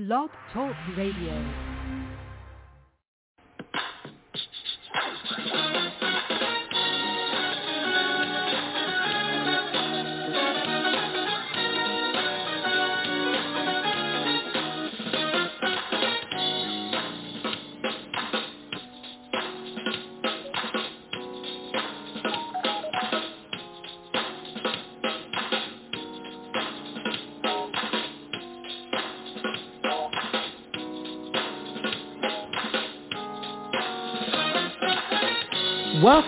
Blog Talk Radio.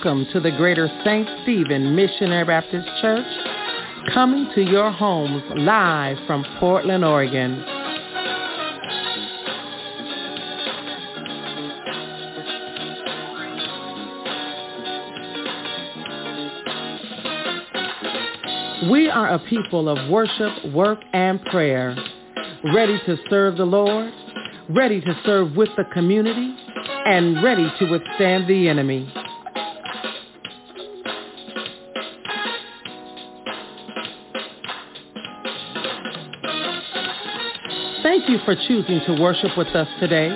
Welcome to the Greater St. Stephen Missionary Baptist Church, coming to your homes live from Portland, Oregon. We are a people of worship, work, and prayer, ready to serve the Lord, ready to serve with the community, and ready to withstand the enemy. You for choosing to worship with us today.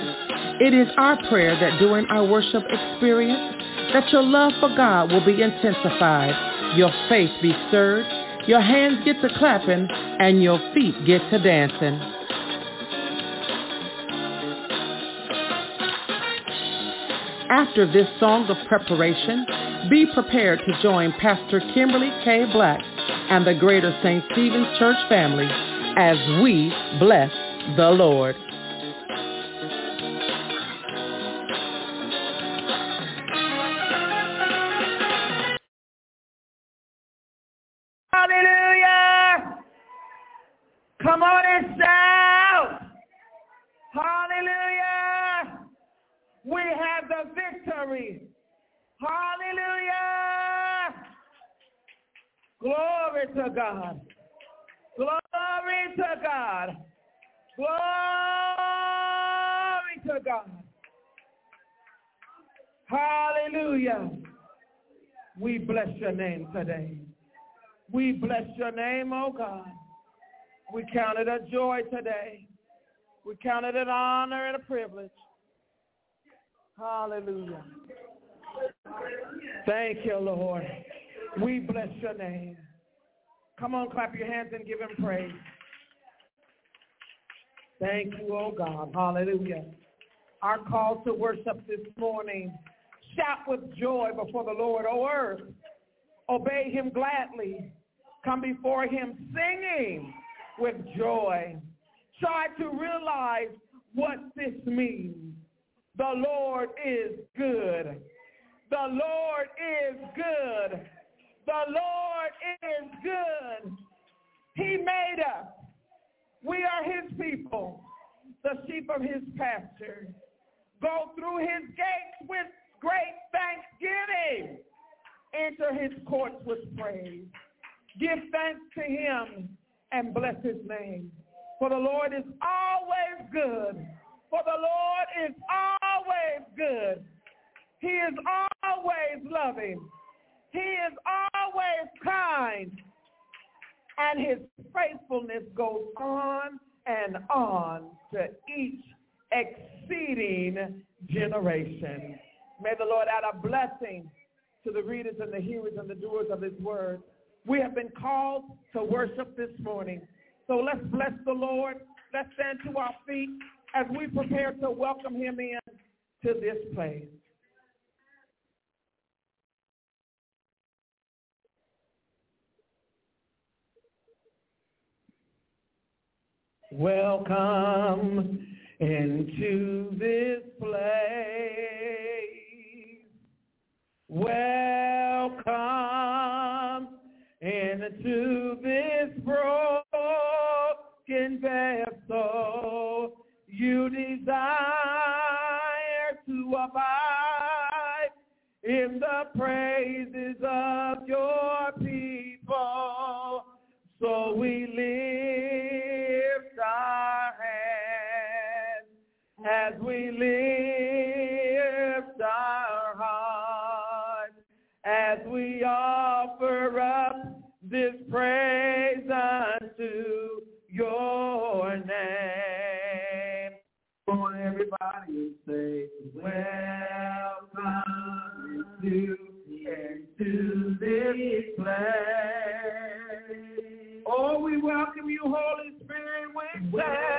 It is our prayer that during our worship experience, that your love for God will be intensified, your faith be stirred, your hands get to clapping, and your feet get to dancing. After this song of preparation, be prepared to join Pastor Kimberly K. Black and the Greater St. Stephen's Church family as we bless the Lord. Today. We bless your name, oh God. We count it a joy today. We count it an honor and a privilege. Hallelujah. Thank you, Lord. We bless your name. Come on, clap your hands and give him praise. Thank you, oh God. Hallelujah. Our call to worship this morning. Shout with joy before the Lord, O earth. Obey him gladly. Come before him singing with joy. Try to realize what this means. The Lord is good. The Lord is good. The Lord is good. He made us. We are his people, the sheep of his pasture. Go through his gates with great thanksgiving. Enter his courts with praise. Give thanks to him and bless his name. For the Lord is always good. For the Lord is always good. He is always loving. He is always kind. And his faithfulness goes on and on to each exceeding generation. May the Lord add a blessing to the readers and the hearers and the doers of his word. We have been called to worship this morning. So let's bless the Lord. Let's stand to our feet as we prepare to welcome him in to this place. Welcome into this place. Welcome into this broken vessel. You desire to abide in the praises of your people. So we lift our hands as we lift offer up this praise unto your name. For everybody to say, welcome into, into this place. Oh, we welcome you, Holy Spirit. We welcome,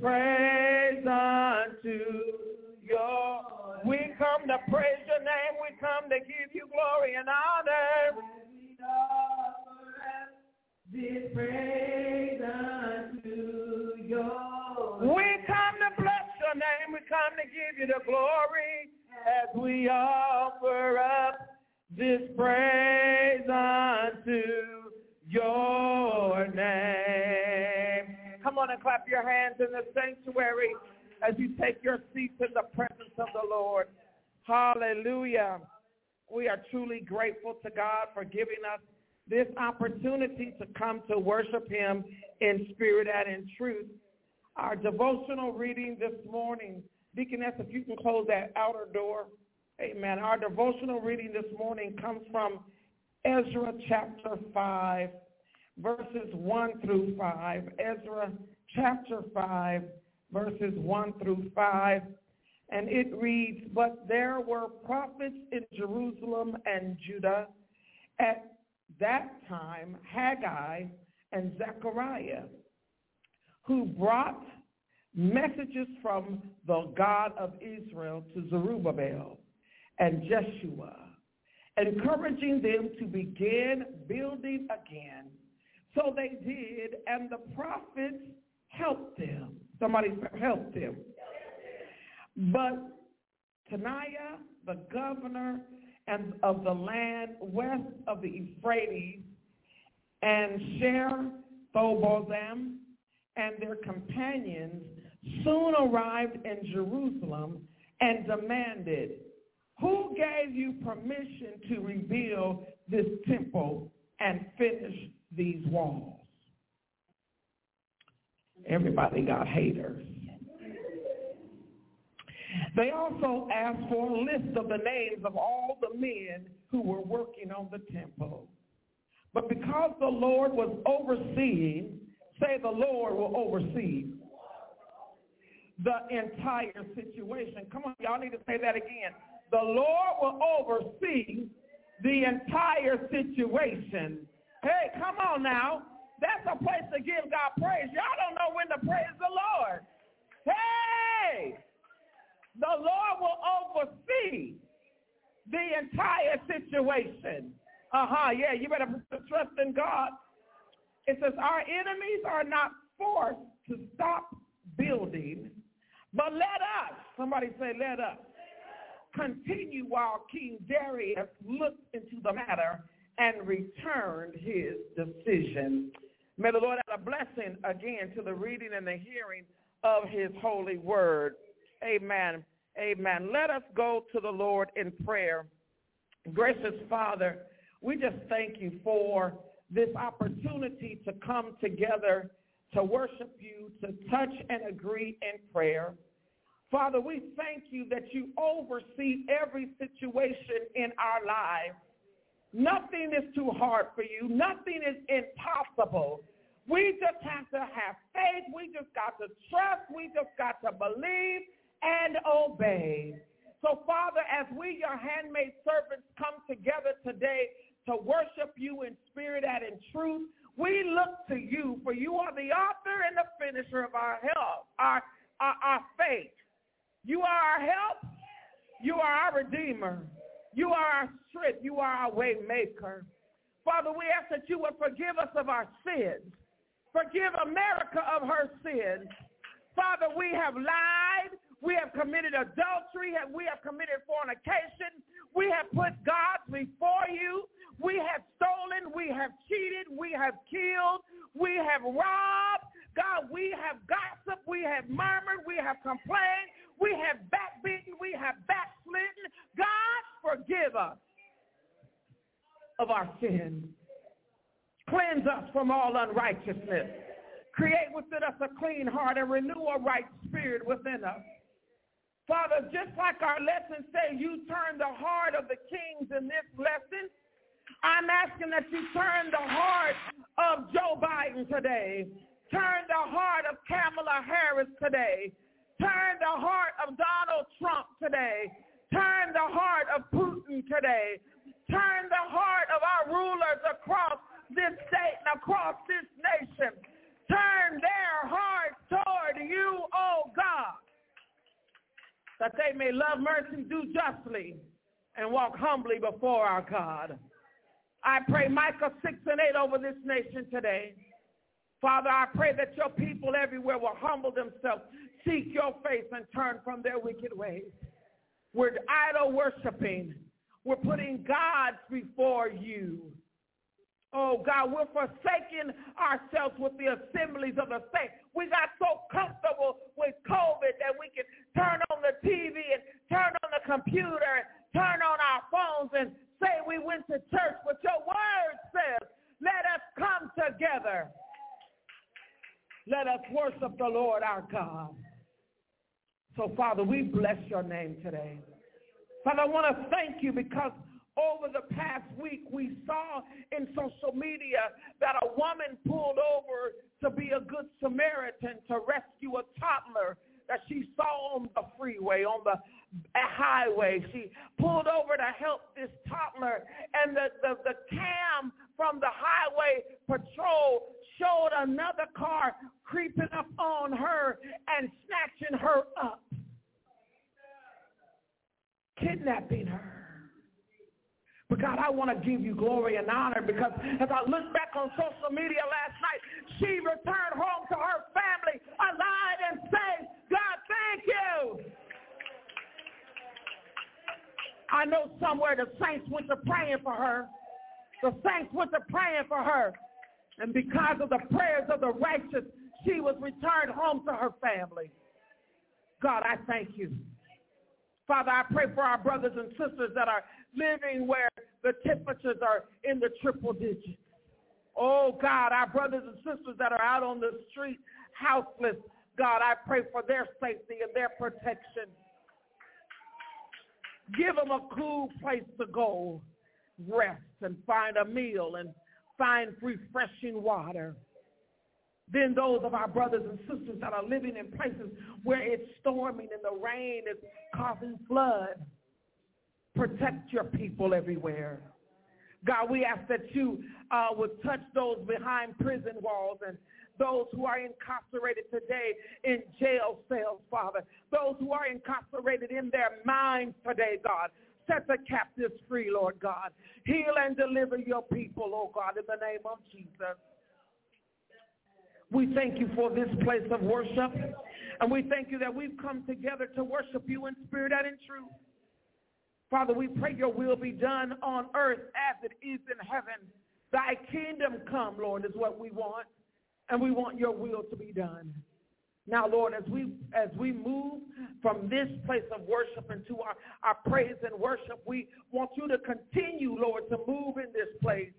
praise unto your we come to praise your name. We come to give you glory and honor. This praise unto your We come to bless your name. We come to give you the glory as we offer up this praise unto your name. Come on and clap your hands in the sanctuary as you take your seats in the presence of the Lord. Hallelujah. We are truly grateful to God for giving us this opportunity to come to worship him in spirit and in truth. Our devotional reading this morning, Deaconess, if you can close that outer door. Amen. Our devotional reading this morning comes from Ezra chapter 5, verses 1 through 5. Ezra chapter 5, verses 1 through 5. And it reads, But there were prophets in Jerusalem and Judah at that time, Haggai and Zechariah, who brought messages from the God of Israel to Zerubbabel and Jeshua, encouraging them to begin building again. So they did, and the prophets helped them. Somebody helped them. But Taniah, the governor and of the land west of the Euphrates, and Sher Thobozam and their companions soon arrived in Jerusalem and demanded, who gave you permission to rebuild this temple and finish these walls? Everybody got haters. They also asked for a list of the names of all the men who were working on the temple. But because the Lord was overseeing, say the Lord will oversee the entire situation. Come on, y'all need to say that again. The Lord will oversee the entire situation. Hey, come on now. That's a place to give God praise. Y'all don't know when to praise the Lord. Hey, the Lord will oversee the entire situation. Uh-huh, yeah, you better trust in God. It says, our enemies are not forced to stop building, but let us, somebody say let us, continue while King Darius looks into the matter and returned his decision. May the Lord add a blessing again to the reading and the hearing of his holy word. Amen. Amen. Let us go to the Lord in prayer. Gracious Father, we just thank you for this opportunity to come together to worship you, to touch and agree in prayer. Father, we thank you that you oversee every situation in our lives. Nothing is too hard for you. Nothing is impossible. We just have to have faith. We just got to trust. We just got to believe and obey. So, Father, as we, your handmaid servants, come together today to worship you in spirit and in truth, we look to you, for you are the author and the finisher of our help, our, our, our faith. You are our help. You are our redeemer. You are our strength. You are our way maker. Father, we ask that you would forgive us of our sins. Forgive America of her sins. Father, we have lied. We have committed adultery. We have committed fornication. We have put God before you. We have stolen. We have cheated. We have killed. We have robbed. God, we have gossiped. We have murmured. We have complained. We have backbeaten. We have backslidden. God, forgive us of our sins. Cleanse us from all unrighteousness. Create within us a clean heart and renew a right spirit within us. Father, just like our lesson says, you turn the heart of the kings in this lesson. I'm asking that you turn the heart of Joe Biden today. Turn the heart of Kamala Harris today. Turn the heart of Donald Trump today. Turn the heart of Putin today. Turn the heart of our rulers across this state and across this nation. Turn their hearts toward you, oh God, that they may love mercy, do justly, and walk humbly before our God. I pray Micah 6 and 8 over this nation today. Father, I pray that your people everywhere will humble themselves, seek your face, and turn from their wicked ways. We're idol worshiping. We're putting gods before you. Oh God, we're forsaking ourselves with the assemblies of the saints. We got so comfortable with COVID that we can turn on the TV and turn on the computer and turn on our phones and say we went to church. But your word says, let us come together. Let us worship the Lord our God. So Father, we bless your name today. Father, I want to thank you because over the past week, we saw in social media that a woman pulled over to be a good Samaritan to rescue a toddler that she saw on the freeway, on the highway. She pulled over to help this toddler, and the, the, the cam from the highway patrol showed another car creeping up on her and snatching her up, kidnapping her. But God, I want to give you glory and honor because as I look back on social media last night, she returned home to her family alive and safe. God, thank you. I know somewhere the saints went to praying for her. The saints went to praying for her. And because of the prayers of the righteous, she was returned home to her family. God, I thank you. Father, I pray for our brothers and sisters that are living where the temperatures are in the triple digits. Oh God, our brothers and sisters that are out on the street houseless, God, I pray for their safety and their protection. Give them a cool place to go, rest and find a meal and find refreshing water. Then those of our brothers and sisters that are living in places where it's storming and the rain is causing flood. Protect your people everywhere. God, we ask that you uh, would touch those behind prison walls and those who are incarcerated today in jail cells, Father. Those who are incarcerated in their minds today, God. Set the captives free, Lord God. Heal and deliver your people, oh God, in the name of Jesus. We thank you for this place of worship. And we thank you that we've come together to worship you in spirit and in truth. Father, we pray your will be done on earth as it is in heaven. Thy kingdom come, Lord, is what we want. And we want your will to be done. Now, Lord, as we as we move from this place of worship into our, our praise and worship, we want you to continue, Lord, to move in this place.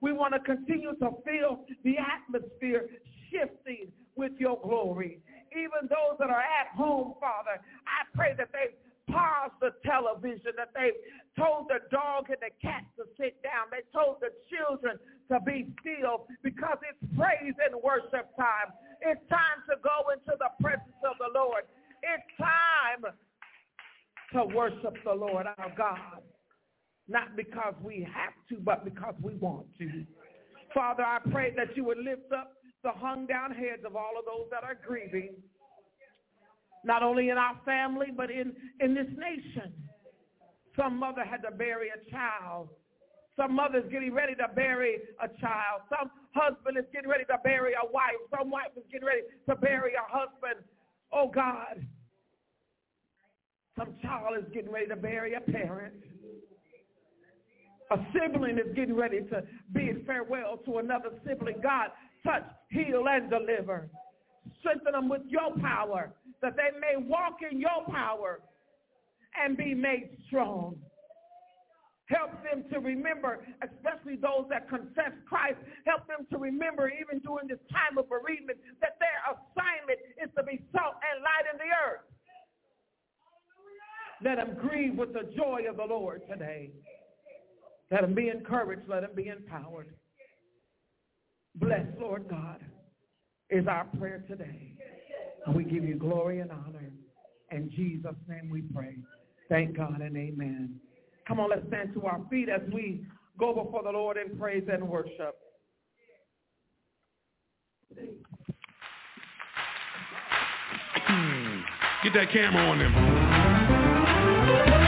We want to continue to feel the atmosphere shifting with your glory. Even those that are at home, Father, I pray that they pause the television, that they told the dog and the cat to sit down. They told the children to be still because it's praise and worship time. It's time to go into the presence of the Lord. It's time to worship the Lord our God. Not because we have to, but because we want to. Father, I pray that you would lift up the hung down heads of all of those that are grieving, not only in our family, but in, in this nation. Some mother had to bury a child. Some mother's getting ready to bury a child. Some husband is getting ready to bury a wife. Some wife is getting ready to bury a husband. Oh God. Some child is getting ready to bury a parent. A sibling is getting ready to bid farewell to another sibling. God, touch, heal, and deliver. Strengthen them with your power that they may walk in your power and be made strong. Help them to remember, especially those that confess Christ, help them to remember even during this time of bereavement that their assignment is to be salt and light in the earth. Let them grieve with the joy of the Lord today. Let them be encouraged. Let them be empowered. Bless, Lord God, is our prayer today. And we give you glory and honor. In Jesus' name we pray. Thank God and amen. Come on, let's stand to our feet as we go before the Lord in praise and worship. Get that camera on them.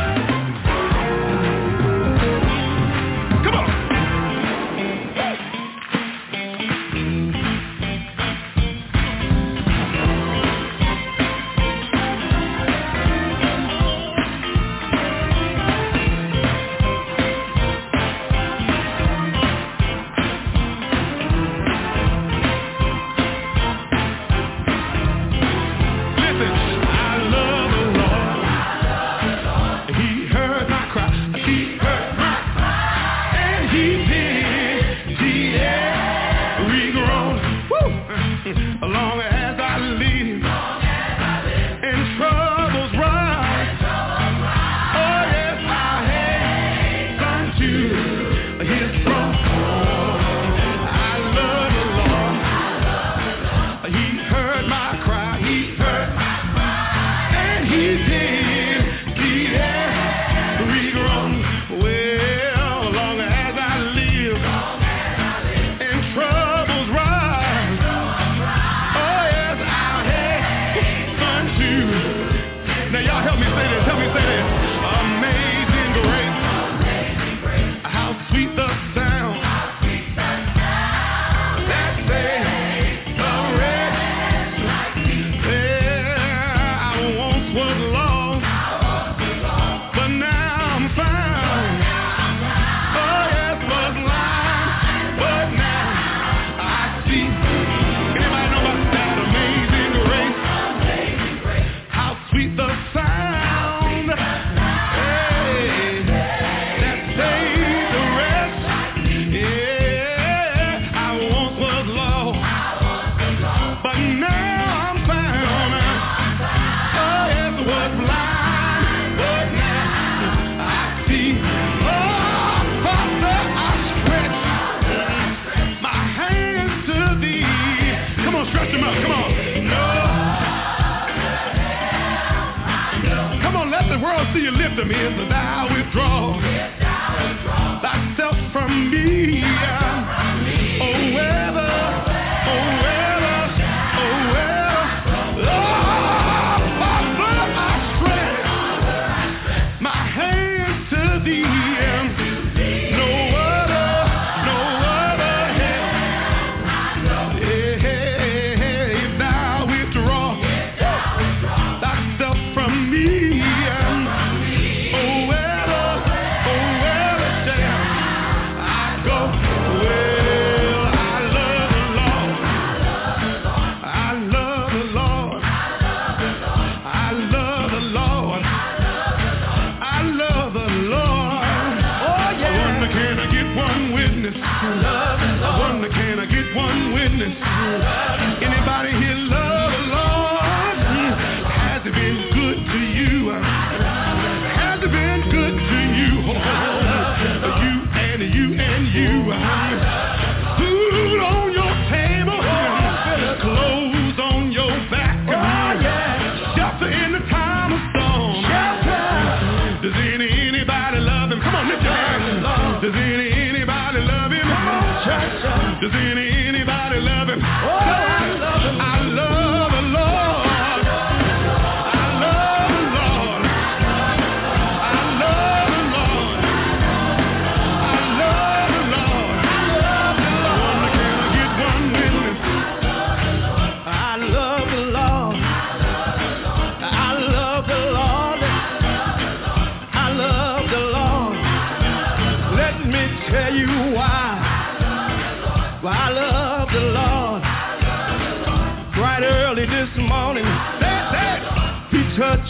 Does he?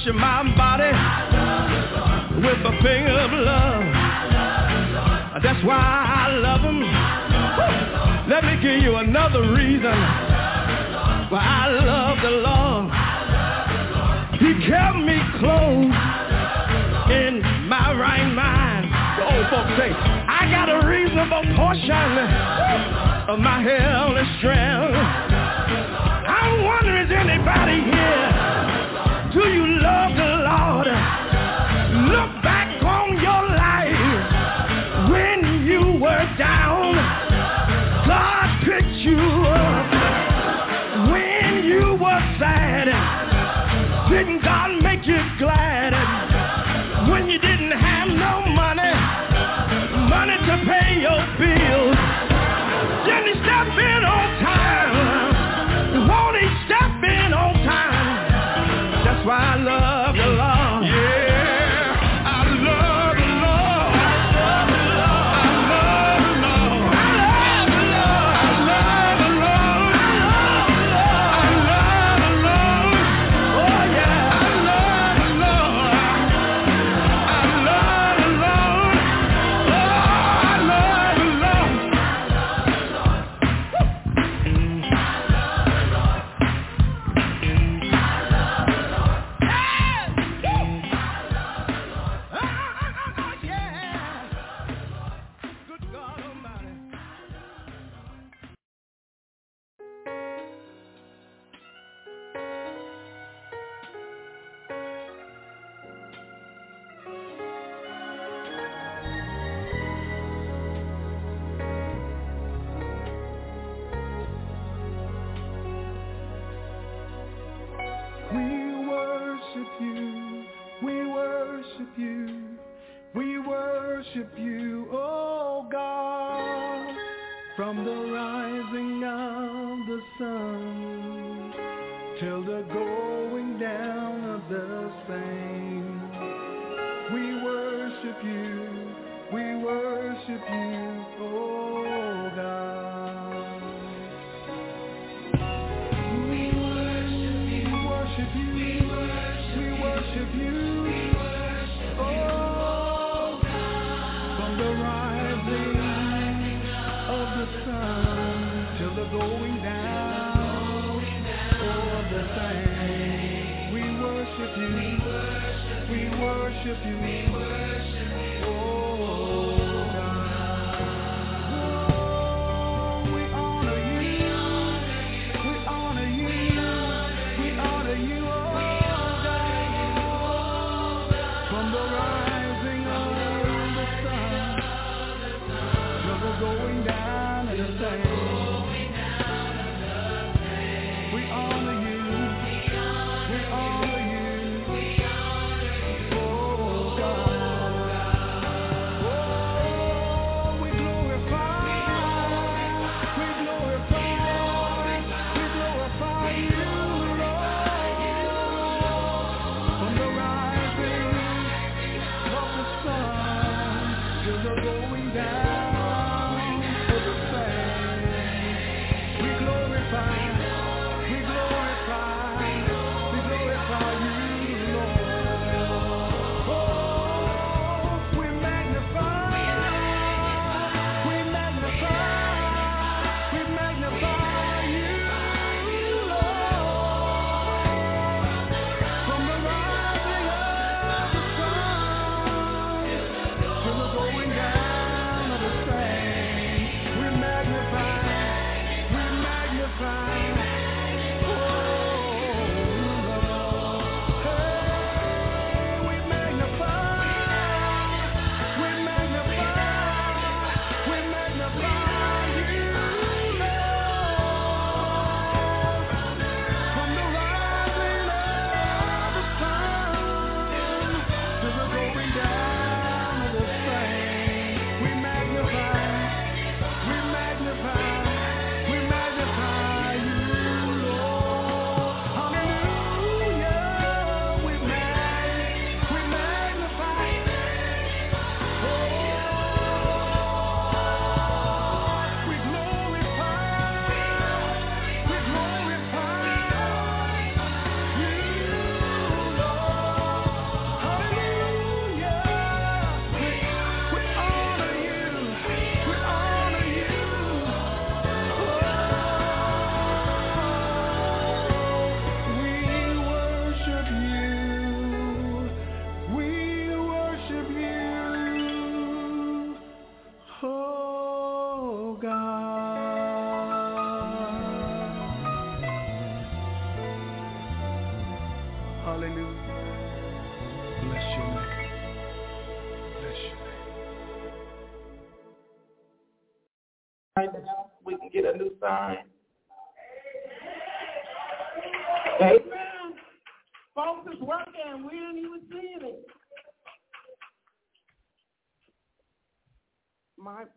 touching my body with a finger of love. That's why I love him. Let me give you another reason I why I love the Lord. I love the Lord. He kept me close in my right mind. The old folks say, I got a reasonable portion of my health and strength. I'm wondering, is anybody here?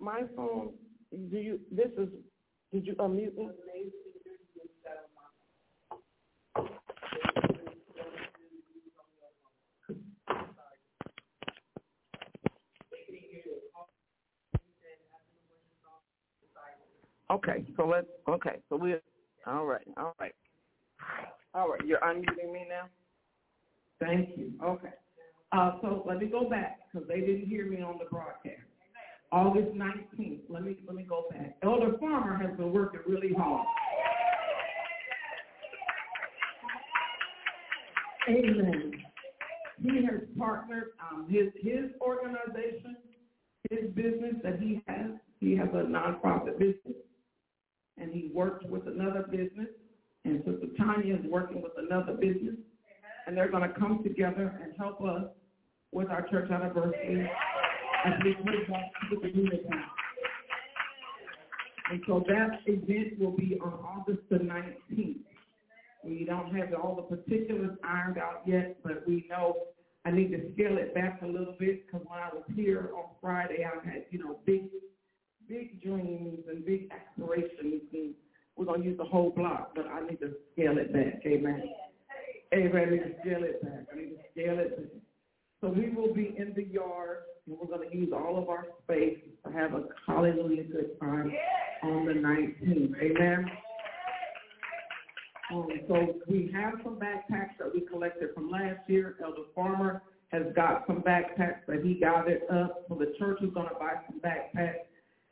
My phone. Do you? This is. Did you unmute me? Okay, so let's. Okay, so we. All right, all right, all right. You're unmuting me now. Thank you. Okay. Uh, so let me go back because they didn't hear me on the broadcast. August 19th. Let me let me go back. Elder Farmer has been working really hard. Amen. He has partnered um, his his organization, his business that he has. He has a nonprofit business, and he works with another business. And Sister Tanya is working with another business, and they're going to come together and help us with our church anniversary to the And so that event will be on August the 19th. We don't have all the particulars ironed out yet, but we know I need to scale it back a little bit because when I was here on Friday, I had, you know, big, big dreams and big aspirations, and we're going to use the whole block, but I need to scale it back. Amen. Amen. I need to scale it back. I need to scale it back. So we will be in the yard, and we're going to use all of our space to have a hallelujah good time on the 19th. Amen. Um, so we have some backpacks that we collected from last year. Elder Farmer has got some backpacks that he gathered up. So the church is going to buy some backpacks.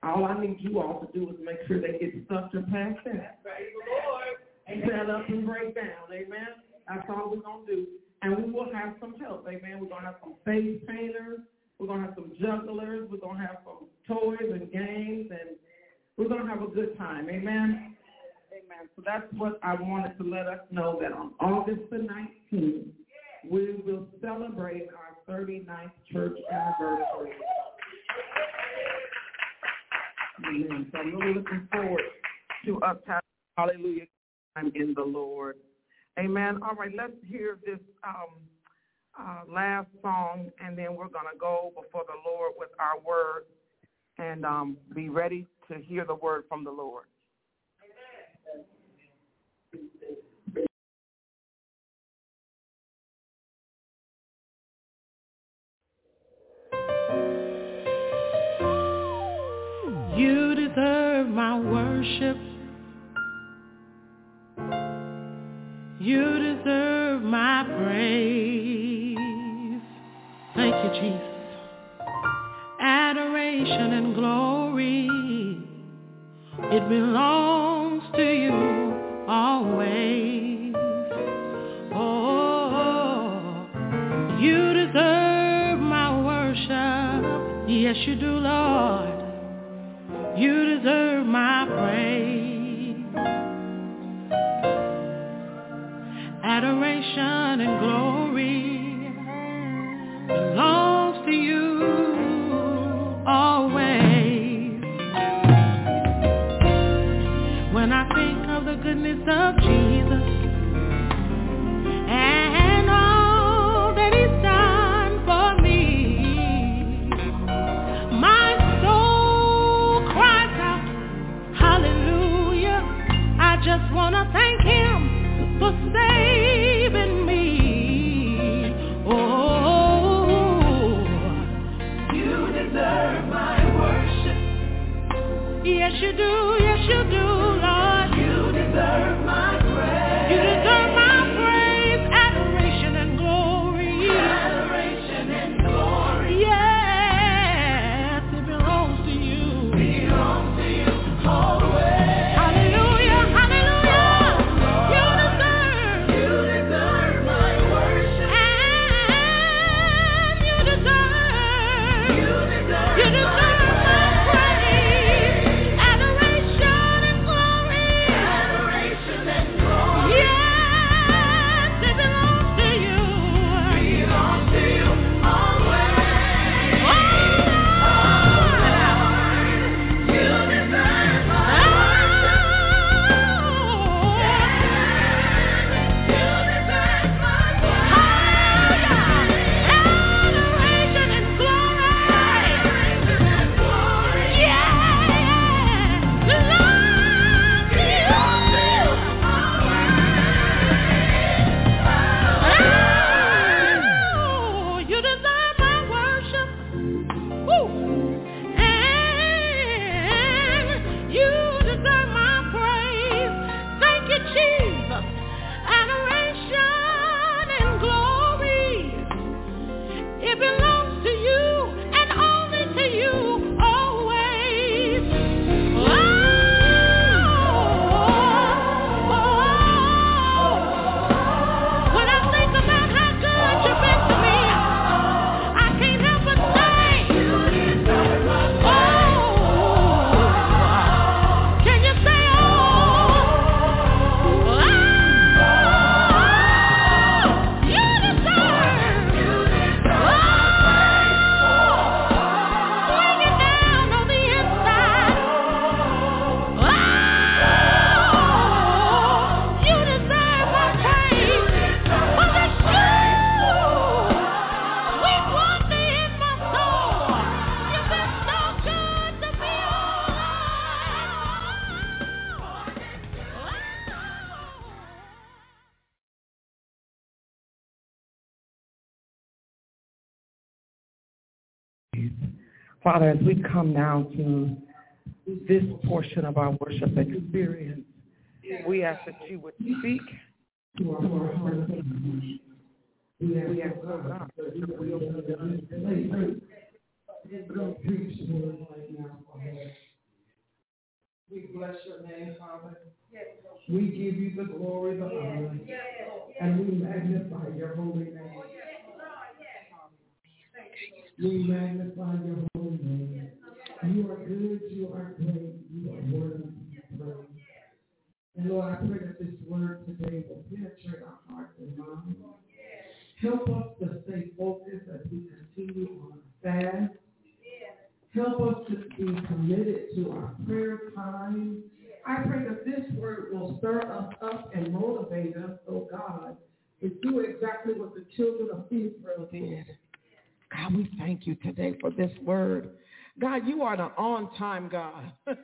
All I need you all to do is make sure they get stuffed and packed in. Set up and break down. Amen. That's all we're going to do. And we will have some help. Amen. We're going to have some face painters. We're going to have some jugglers. We're going to have some toys and games. And we're going to have a good time. Amen. Amen. So that's what I wanted to let us know that on August the 19th, we will celebrate our 39th church anniversary. Amen. So I'm really looking forward to us having hallelujah time in the Lord. Amen. All right, let's hear this um, uh, last song, and then we're going to go before the Lord with our word and um, be ready to hear the word from the Lord. You deserve my worship. You deserve my praise. Thank you, Jesus. Adoration and glory, it belongs to you always. Oh, you deserve my worship. Yes, you do, Lord. You deserve my praise. Adoration and glory belongs Father, as we come now to this portion of our worship experience, we ask that you would speak to our hearts. We we bless your name, Father. We give you the glory, the honor, and we magnify your holy name. We magnify your holy name. You are good, you are great, you are worthy to be praised. And Lord, I pray that this word today will penetrate our hearts and minds. Help us to stay focused as we continue on fast Help us to be committed to our prayer time. I pray that this word will stir us up and motivate us, oh God, to do exactly what the children of Israel did. God, we thank you today for this word. God, you are the on-time God.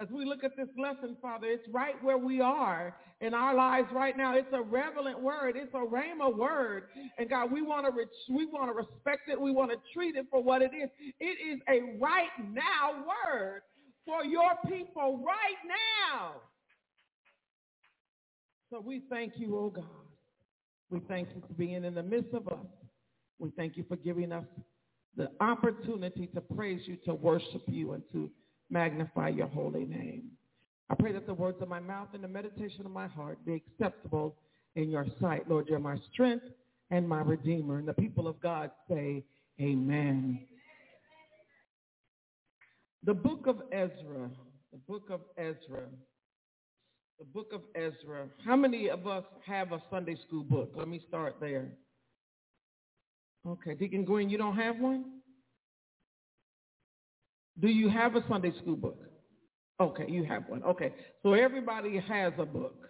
As we look at this lesson, Father, it's right where we are in our lives right now. It's a relevant word. It's a rhema word. And God, we want to re- we want to respect it. We want to treat it for what it is. It is a right now word for your people right now. So we thank you, oh God. We thank you for being in the midst of us. We thank you for giving us the opportunity to praise you, to worship you, and to magnify your holy name. I pray that the words of my mouth and the meditation of my heart be acceptable in your sight. Lord, you're my strength and my redeemer. And the people of God say, amen. The book of Ezra, the book of Ezra, the book of Ezra. How many of us have a Sunday school book? Let me start there. Okay, Deacon Green, you don't have one? Do you have a Sunday school book? Okay, you have one. Okay, so everybody has a book,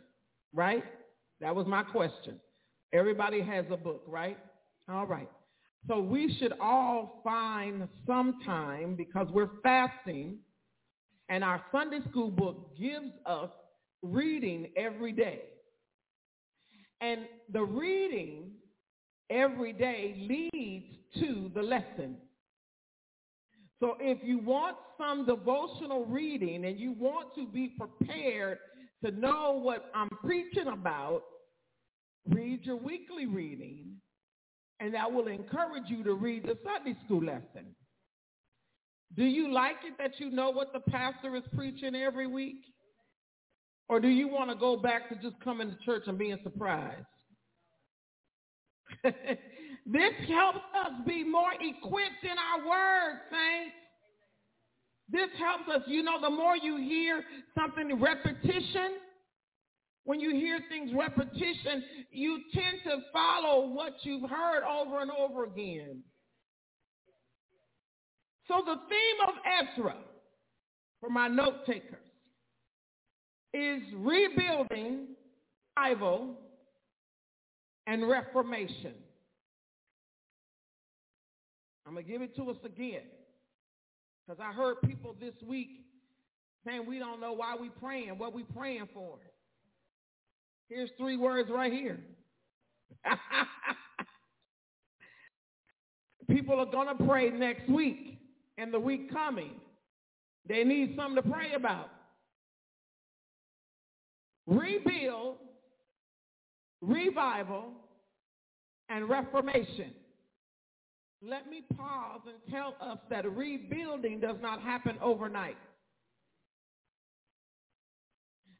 right? That was my question. Everybody has a book, right? All right. So we should all find some time because we're fasting and our Sunday school book gives us reading every day. And the reading every day leads to the lesson. So if you want some devotional reading and you want to be prepared to know what I'm preaching about, read your weekly reading, and that will encourage you to read the Sunday school lesson. Do you like it that you know what the pastor is preaching every week? Or do you want to go back to just coming to church and being surprised? this helps us be more equipped in our word, saints. This helps us. You know, the more you hear something repetition, when you hear things repetition, you tend to follow what you've heard over and over again. So the theme of Ezra, for my note takers, is rebuilding, revival, and reformation. I'm going to give it to us again. Because I heard people this week saying we don't know why we praying, what we praying for. Here's three words right here. people are going to pray next week and the week coming. They need something to pray about. Rebuild, revival, and reformation. Let me pause and tell us that rebuilding does not happen overnight.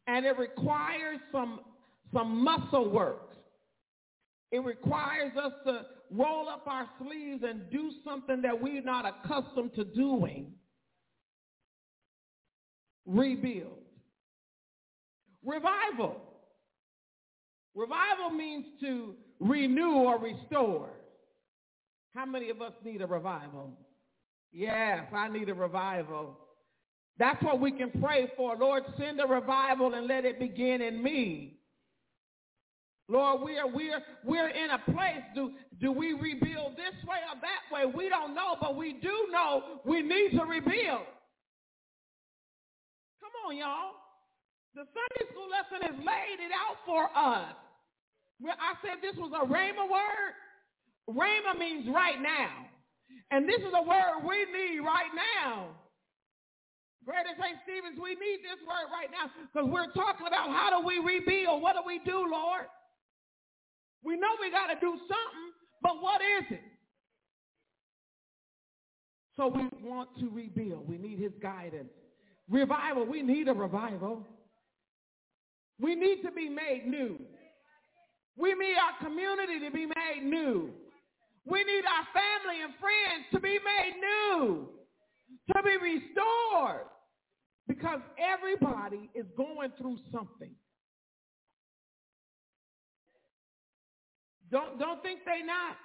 And it requires some, some muscle work. It requires us to roll up our sleeves and do something that we're not accustomed to doing. Rebuild. Revival. Revival means to renew or restore. How many of us need a revival? Yes, I need a revival. That's what we can pray for. Lord, send a revival and let it begin in me. Lord, we are we're we're in a place. Do do we rebuild this way or that way? We don't know, but we do know we need to rebuild. Come on, y'all. The Sunday school lesson has laid it out for us. I said this was a rhema word. Rhema means right now. And this is a word we need right now. Greater St. Stephen's, we need this word right now because we're talking about how do we rebuild? What do we do, Lord? We know we got to do something, but what is it? So we want to rebuild. We need his guidance. Revival, we need a revival. We need to be made new. We need our community to be made new. We need our family and friends to be made new, to be restored, because everybody is going through something. Don't, don't think they not.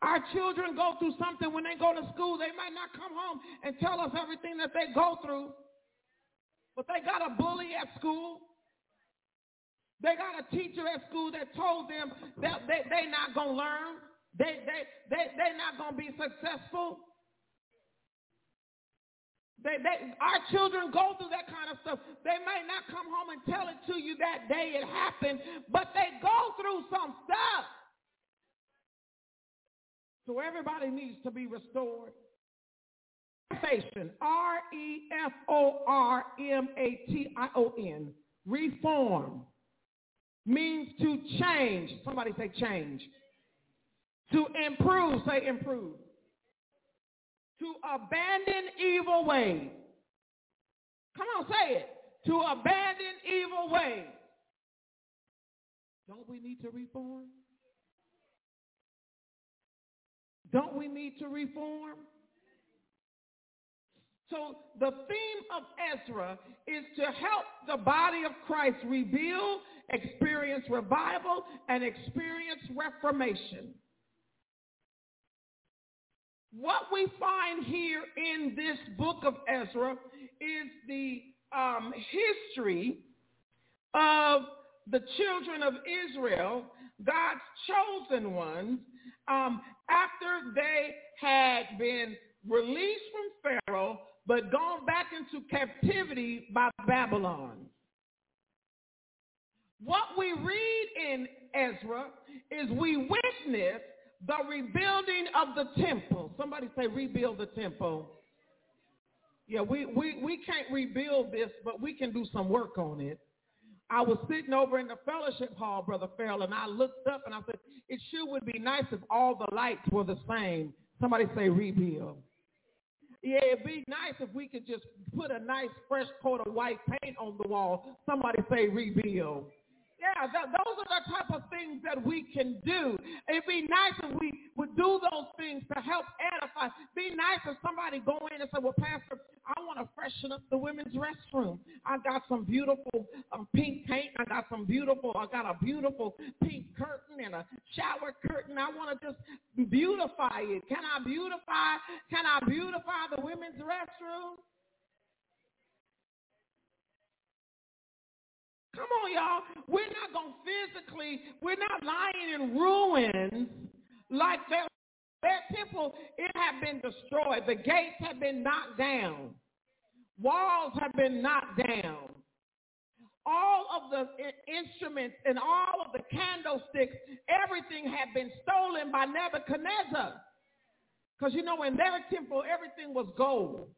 Our children go through something when they go to school. They might not come home and tell us everything that they go through. But they got a bully at school. They got a teacher at school that told them that they, they not going to learn. They, they, they, they're not going to be successful. They, they, our children go through that kind of stuff. They may not come home and tell it to you that day it happened, but they go through some stuff. So everybody needs to be restored. Reformation, R-E-F-O-R-M-A-T-I-O-N, reform, means to change. Somebody say change. To improve, say improve. To abandon evil ways. Come on, say it. To abandon evil ways. Don't we need to reform? Don't we need to reform? So the theme of Ezra is to help the body of Christ rebuild, experience revival, and experience reformation. What we find here in this book of Ezra is the um, history of the children of Israel, God's chosen ones, um, after they had been released from Pharaoh, but gone back into captivity by Babylon. What we read in Ezra is we witness the rebuilding of the temple. Somebody say rebuild the temple. Yeah, we, we, we can't rebuild this, but we can do some work on it. I was sitting over in the fellowship hall, Brother Farrell, and I looked up and I said, it sure would be nice if all the lights were the same. Somebody say rebuild. Yeah, it'd be nice if we could just put a nice fresh coat of white paint on the wall. Somebody say rebuild. Yeah, that, those are the type of things that we can do. It'd be nice if we would do those things to help edify. Be nice if somebody go in and say, well, Pastor, I want to freshen up the women's restroom. I got some beautiful um, pink paint. I got some beautiful, I got a beautiful pink curtain and a shower curtain. I want to just beautify it. Can I beautify, can I beautify the women's restroom? Come on, y'all. We're not going to physically, we're not lying in ruins like that. temple, it had been destroyed. The gates have been knocked down. Walls have been knocked down. All of the instruments and all of the candlesticks, everything had been stolen by Nebuchadnezzar. Because, you know, in their temple, everything was gold.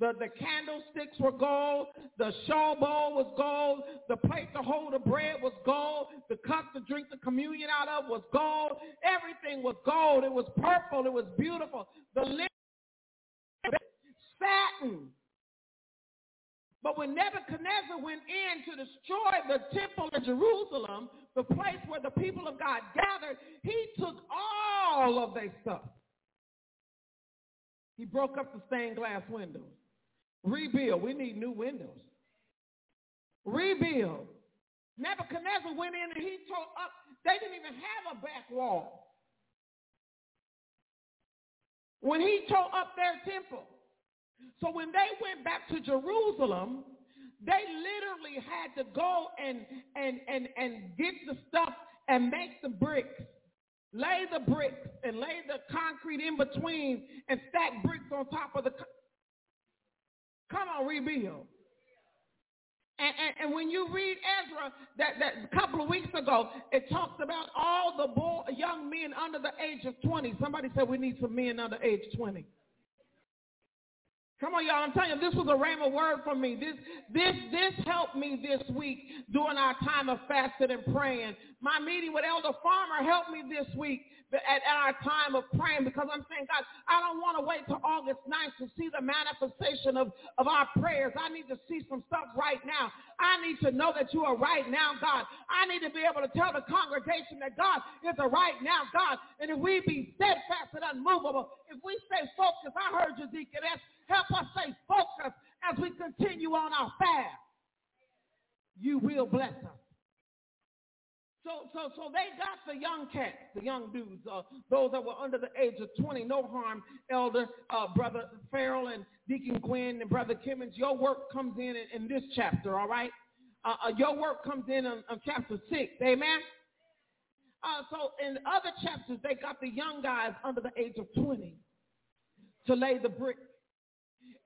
The, the candlesticks were gold. The shawl bowl was gold. The plate to hold the bread was gold. The cup to drink the communion out of was gold. Everything was gold. It was purple. It was beautiful. The linen, satin. But when Nebuchadnezzar went in to destroy the temple in Jerusalem, the place where the people of God gathered, he took all of their stuff. He broke up the stained glass windows. Rebuild. We need new windows. Rebuild. Nebuchadnezzar went in and he tore up. They didn't even have a back wall. When he tore up their temple. So when they went back to Jerusalem, they literally had to go and, and, and, and get the stuff and make the bricks. Lay the bricks and lay the concrete in between and stack bricks on top of the Come on, rebuild. And, and, and, when you read Ezra, that, that couple of weeks ago, it talks about all the boy, young men under the age of 20. Somebody said we need some men under age 20. Come on, y'all. I'm telling you, this was a rhema word for me. This, this, this helped me this week during our time of fasting and praying. My meeting with Elder Farmer helped me this week at, at our time of praying because I'm saying, God, I don't want to wait till August 9th to see the manifestation of, of our prayers. I need to see some stuff right now. I need to know that you are right now, God. I need to be able to tell the congregation that God is a right now God. And if we be steadfast and unmovable, if we stay focused, I heard you, Deaconess, Help us stay focused as we continue on our fast. You will bless us. So, so, so they got the young cats, the young dudes, uh, those that were under the age of 20. No harm, Elder, uh, Brother Farrell and Deacon Gwen and Brother Kimmons. Your work comes in in, in this chapter, all right? Uh, uh your work comes in on, on chapter 6, amen? Uh, so in other chapters, they got the young guys under the age of 20 to lay the brick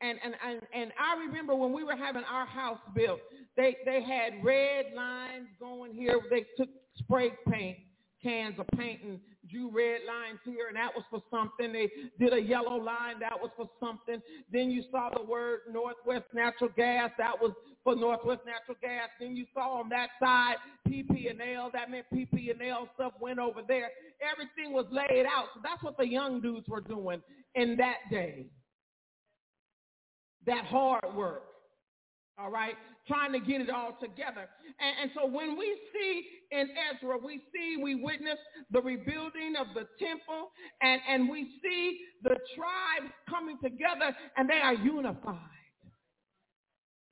and, and, and, and I remember when we were having our house built, they, they had red lines going here. They took spray paint cans of paint and drew red lines here, and that was for something. They did a yellow line, that was for something. Then you saw the word Northwest Natural Gas, that was for Northwest Natural Gas. Then you saw on that side PP&L, that meant PP&L stuff went over there. Everything was laid out. So that's what the young dudes were doing in that day that hard work. All right, trying to get it all together. And, and, so when we see in Ezra, we see, we witness the rebuilding of the temple, and, and we see the tribes coming together, and they are unified.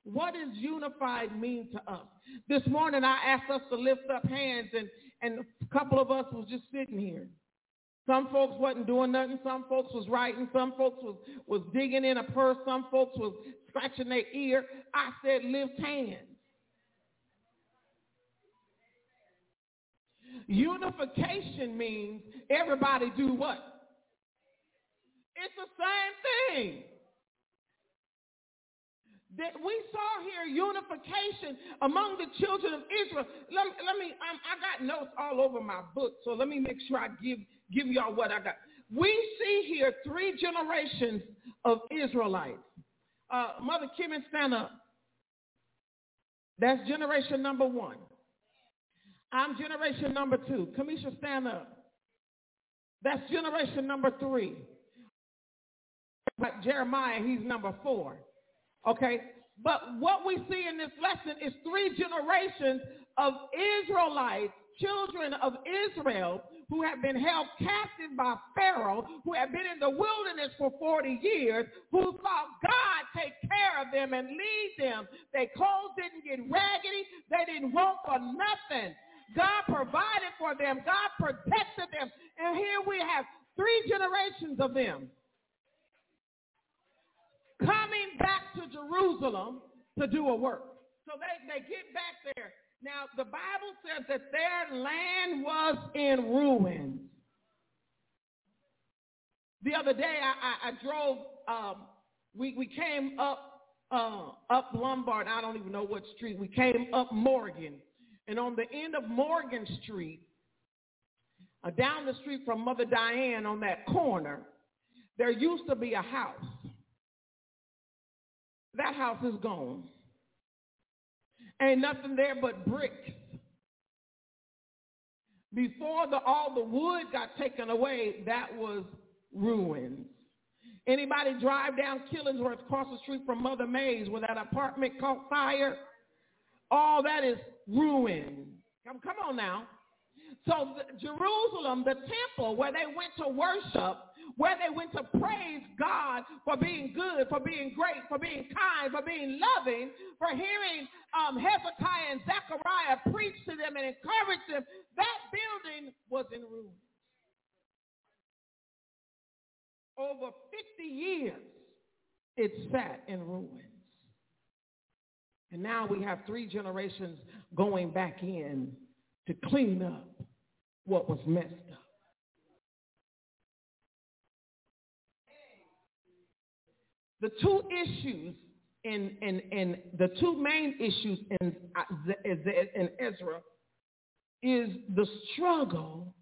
What does unified mean to us? This morning I asked us to lift up hands, and, and a couple of us was just sitting here. Some folks wasn't doing nothing. Some folks was writing. Some folks was, was digging in a purse. Some folks was scratching their ear. I said, lift hands. Unification means everybody do what? It's the same thing. That we saw here unification among the children of Israel. Let, let me, um, I got notes all over my book, so let me make sure I give give y'all what I got. We see here three generations of Israelites. Uh, Mother Kimmy, stand up. That's generation number one. I'm generation number two. Kamisha, stand up. That's generation number three. But Jeremiah, he's number four. Okay? But what we see in this lesson is three generations of Israelites, children of Israel, who have been held captive by Pharaoh, who have been in the wilderness for 40 years, who saw God take care of them and lead them. Their clothes didn't get raggedy. They didn't want for nothing. God provided for them. God protected them. And here we have three generations of them coming back to Jerusalem to do a work. So they, they get back there now, the Bible says that their land was in ruins. The other day, I, I, I drove, um, we, we came up, uh, up Lombard. I don't even know what street. We came up Morgan. And on the end of Morgan Street, uh, down the street from Mother Diane on that corner, there used to be a house. That house is gone. Ain't nothing there but bricks. Before the, all the wood got taken away, that was ruins. Anybody drive down Killingsworth across the street from Mother Mays where that apartment caught fire? All that is ruined. Come, come on now. So Jerusalem, the temple where they went to worship, where they went to praise God for being good, for being great, for being kind, for being loving, for hearing um, Hezekiah and Zechariah preach to them and encourage them, that building was in ruins. Over 50 years, it sat in ruins. And now we have three generations going back in to clean up what was messed The two issues in, in, in the two main issues uh, in, in Ezra is the struggle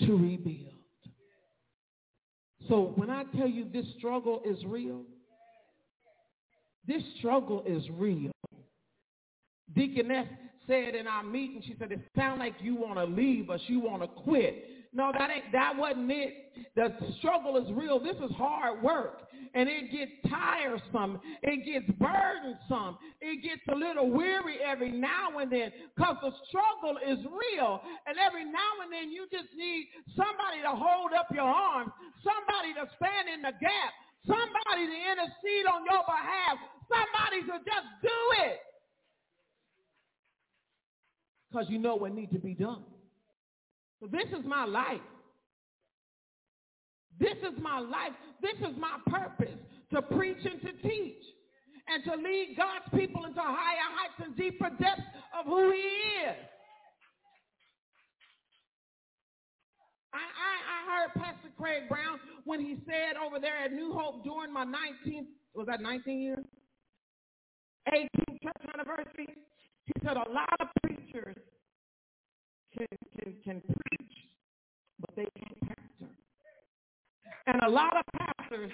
to rebuild. So when I tell you this struggle is real, this struggle is real. Deaconess said in our meeting, she said, it sounds like you want to leave us, you want to quit. No, that ain't that wasn't it. The struggle is real. This is hard work. And it gets tiresome. It gets burdensome. It gets a little weary every now and then because the struggle is real. And every now and then you just need somebody to hold up your arms, somebody to stand in the gap, somebody to intercede on your behalf, somebody to just do it. Because you know what needs to be done. This is my life. This is my life. This is my purpose to preach and to teach and to lead God's people into higher heights and deeper depths of who he is. I, I, I heard Pastor Craig Brown when he said over there at New Hope during my 19th, was that 19 years? 18th church anniversary. He said a lot of preachers can, can, can preach, but they can't pastor. And a lot of pastors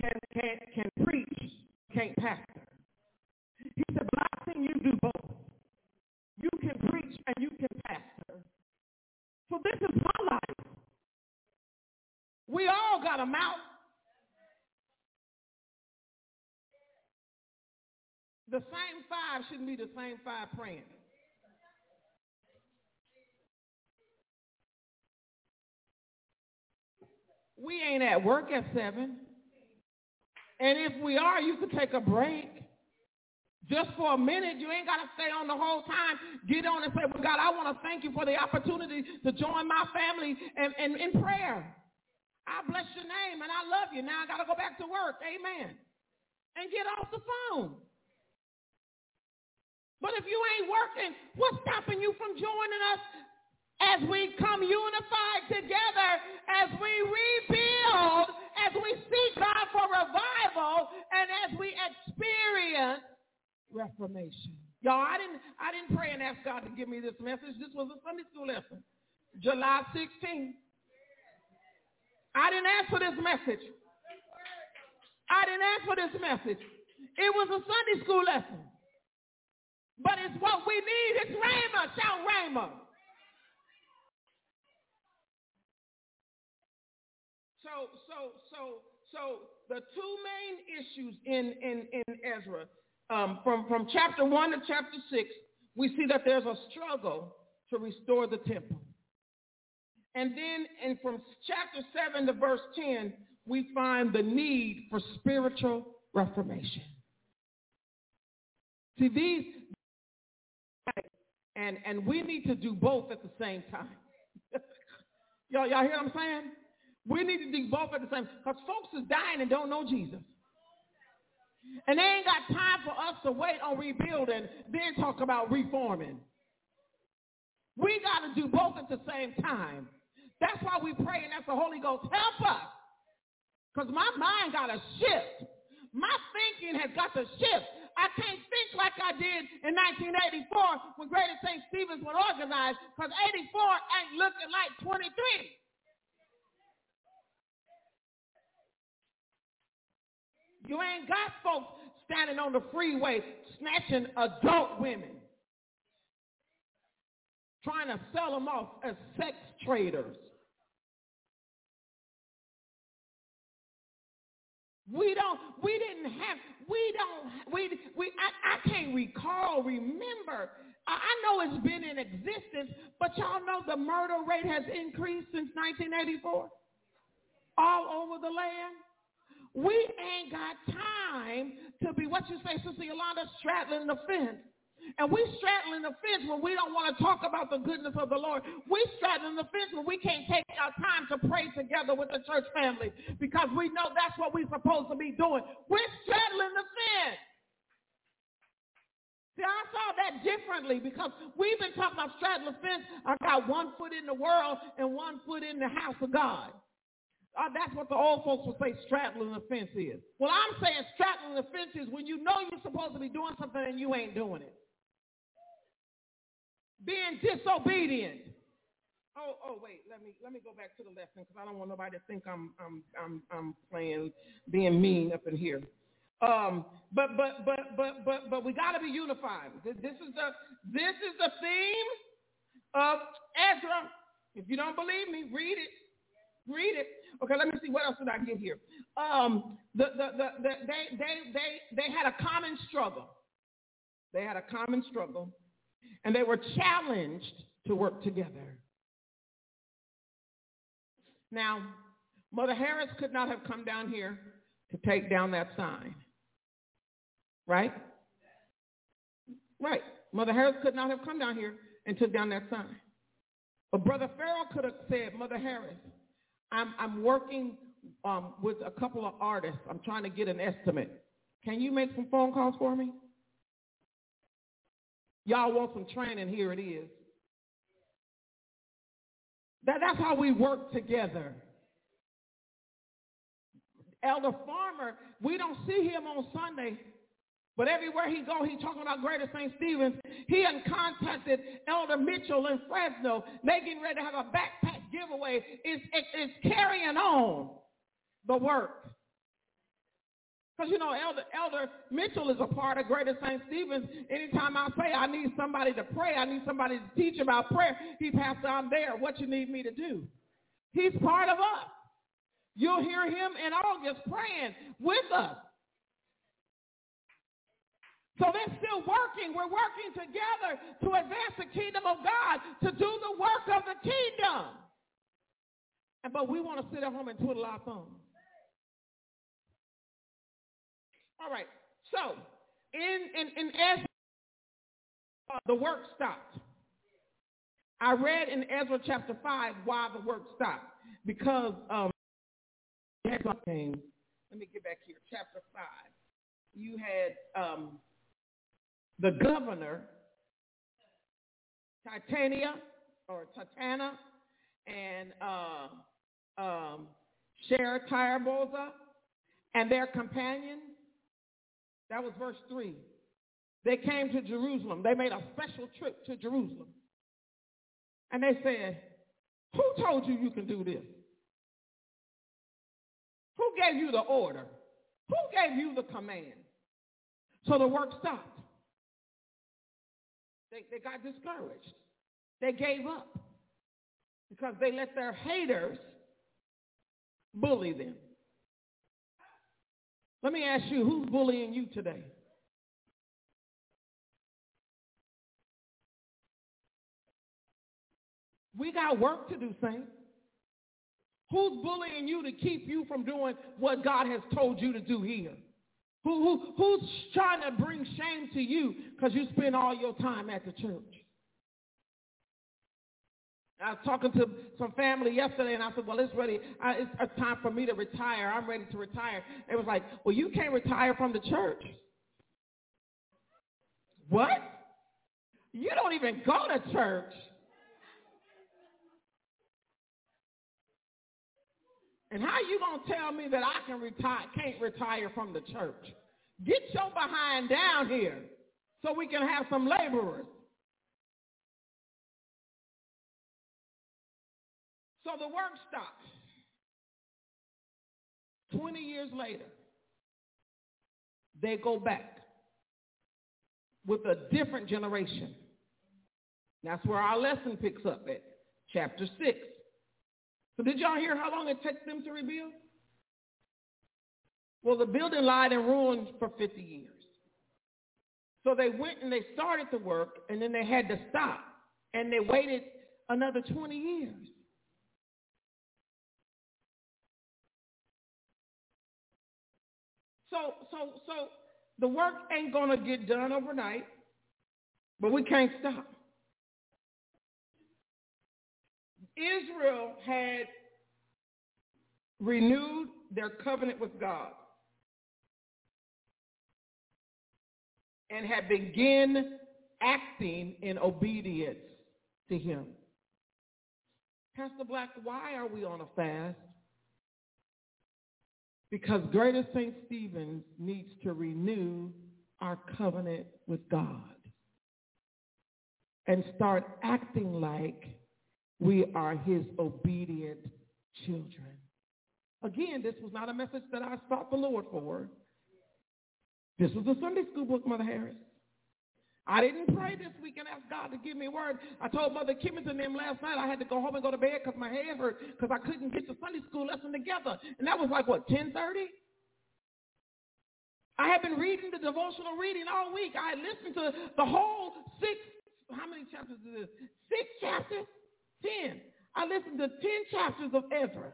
can, can, can preach, can't pastor. He said, but I've you do both. You can preach and you can pastor. So this is my life. We all got a mouth. The same five shouldn't be the same five praying. We ain't at work at 7. And if we are, you could take a break. Just for a minute, you ain't got to stay on the whole time. Get on and say, well, God, I want to thank you for the opportunity to join my family and, and in prayer. I bless your name and I love you. Now I got to go back to work. Amen. And get off the phone. But if you ain't working, what's stopping you from joining us as we come unified together, as we rebuild, as we seek God for revival, and as we experience reformation. Y'all, I didn't, I didn't pray and ask God to give me this message. This was a Sunday school lesson, July 16th. I didn't ask for this message. I didn't ask for this message. It was a Sunday school lesson. But it's what we need. It's Rhema. Shout Rhema. So, so, so, so the two main issues in, in, in Ezra, um, from, from chapter 1 to chapter 6, we see that there's a struggle to restore the temple. And then in, from chapter 7 to verse 10, we find the need for spiritual reformation. See, these, and, and we need to do both at the same time. y'all, y'all hear what I'm saying? We need to do both at the same time. because folks is dying and don't know Jesus. And they ain't got time for us to wait on rebuilding, then talk about reforming. We got to do both at the same time. That's why we pray and ask the Holy Ghost, help us. Because my mind got to shift. My thinking has got to shift. I can't think like I did in 1984 when Greater St. Stephen's was organized because 84 ain't looking like 23. You ain't got folks standing on the freeway snatching adult women, trying to sell them off as sex traders. We don't, we didn't have, we don't, we, we, I, I can't recall, remember. I know it's been in existence, but y'all know the murder rate has increased since 1984 all over the land. We ain't got time to be, what you say, Sister Yolanda, straddling the fence. And we straddling the fence when we don't want to talk about the goodness of the Lord. We straddling the fence when we can't take our time to pray together with the church family because we know that's what we're supposed to be doing. We're straddling the fence. See, I saw that differently because we've been talking about straddling the fence. I got one foot in the world and one foot in the house of God. Uh, that's what the old folks would say straddling the fence is. Well, I'm saying straddling the fence is when you know you're supposed to be doing something and you ain't doing it. Being disobedient. Oh, oh, wait. Let me let me go back to the lesson because I don't want nobody to think I'm I'm I'm I'm playing being mean up in here. Um, but but but but but but we got to be unified. This, is the this is the theme of Ezra. If you don't believe me, read it. Read it. Okay, let me see what else did I get here. Um, the, the, the, the, they, they, they, they had a common struggle. They had a common struggle, and they were challenged to work together. Now, Mother Harris could not have come down here to take down that sign. Right? Right. Mother Harris could not have come down here and took down that sign. But Brother Farrell could have said, Mother Harris, I'm, I'm working um, with a couple of artists. I'm trying to get an estimate. Can you make some phone calls for me? Y'all want some training? Here it is. That, that's how we work together. Elder Farmer, we don't see him on Sunday but everywhere he go, he talking about Greater St. Stephen's. He had contacted Elder Mitchell in Fresno. Getting ready to have a backpack giveaway. It's, it, it's carrying on the work. Because, you know, Elder, Elder Mitchell is a part of Greater St. Stephen's. Anytime I say I need somebody to pray, I need somebody to teach about prayer, he Pastor, I'm there. What you need me to do? He's part of us. You'll hear him in August praying with us. So they're still working. We're working together to advance the kingdom of God, to do the work of the kingdom. And but we want to sit at home and twiddle our thumbs. All right. So in in in Ezra, uh, the work stopped. I read in Ezra chapter five why the work stopped because um. Let me get back here. Chapter five. You had um, the governor, Titania or Titana, and uh, um, and their companions. That was verse 3. They came to Jerusalem. They made a special trip to Jerusalem. And they said, who told you you can do this? Who gave you the order? Who gave you the command? So the work stopped. They, they got discouraged. They gave up because they let their haters bully them. Let me ask you, who's bullying you today? We got work to do, saints. Who's bullying you to keep you from doing what God has told you to do here? Who, who, who's trying to bring shame to you because you spend all your time at the church? I was talking to some family yesterday, and I said, well, it's ready. I, it's, it's time for me to retire. I'm ready to retire. It was like, well, you can't retire from the church. What? You don't even go to church. And how you gonna tell me that I can retire, can't retire from the church? Get your behind down here so we can have some laborers. So the work stops. 20 years later, they go back with a different generation. That's where our lesson picks up at chapter 6. So did y'all hear how long it took them to rebuild? Well, the building lied in ruins for 50 years. So they went and they started the work, and then they had to stop, and they waited another 20 years. So, so, so the work ain't gonna get done overnight, but we can't stop. Israel had renewed their covenant with God and had begun acting in obedience to him. Pastor Black, why are we on a fast? Because Greater St. Stephen's needs to renew our covenant with God and start acting like we are his obedient children. Again, this was not a message that I sought the Lord for. This was a Sunday school book, Mother Harris. I didn't pray this week and ask God to give me a word. I told Mother Kimmons and them last night I had to go home and go to bed because my head hurt because I couldn't get the Sunday school lesson together. And that was like, what, 1030? I have been reading the devotional reading all week. I listened to the whole six, how many chapters is this? Six chapters? Ten. I listened to ten chapters of Ezra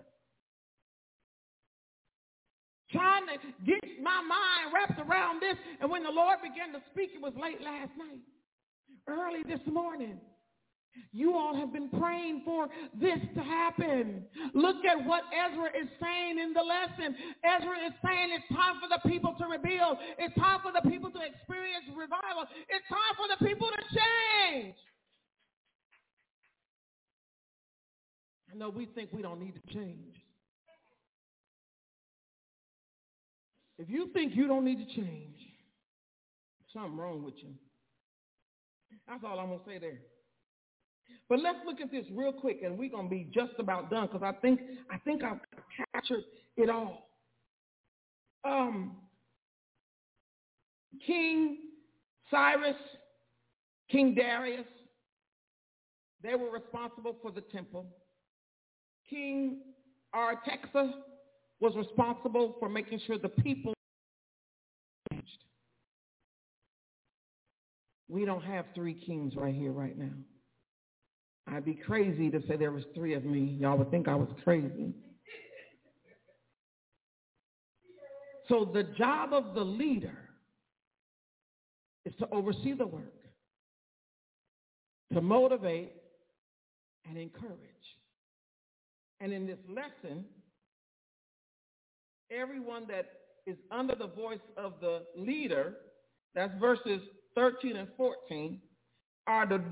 trying to get my mind wrapped around this. And when the Lord began to speak, it was late last night, early this morning. You all have been praying for this to happen. Look at what Ezra is saying in the lesson. Ezra is saying it's time for the people to rebuild. It's time for the people to experience revival. It's time for the people to change. Know we think we don't need to change. If you think you don't need to change, something wrong with you. That's all I'm going to say there. But let's look at this real quick, and we're going to be just about done because I think I think I've captured it all. Um, King Cyrus, King Darius, they were responsible for the temple. King Artaxerxes was responsible for making sure the people changed. We don't have three kings right here, right now. I'd be crazy to say there was three of me. Y'all would think I was crazy. So the job of the leader is to oversee the work, to motivate and encourage. And in this lesson, everyone that is under the voice of the leader, that's verses 13 and 14, are the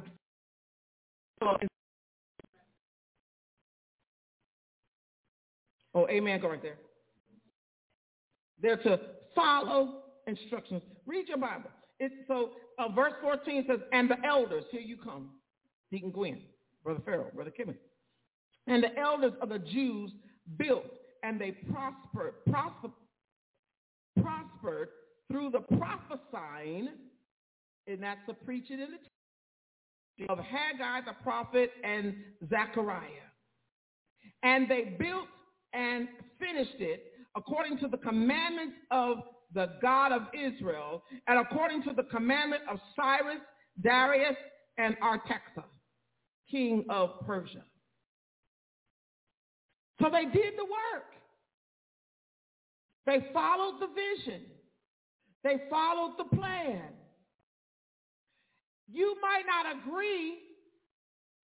Oh, amen. Go right there. They're to follow instructions. Read your Bible. It, so uh, verse 14 says, and the elders, here you come. Deacon Gwen, Brother Farrell, Brother Kimmon. And the elders of the Jews built and they prospered, prosper, prospered through the prophesying, and that's the preaching the of Haggai the prophet and Zechariah. And they built and finished it according to the commandments of the God of Israel and according to the commandment of Cyrus, Darius, and Artaxerxes, king of Persia. So they did the work. They followed the vision. They followed the plan. You might not agree,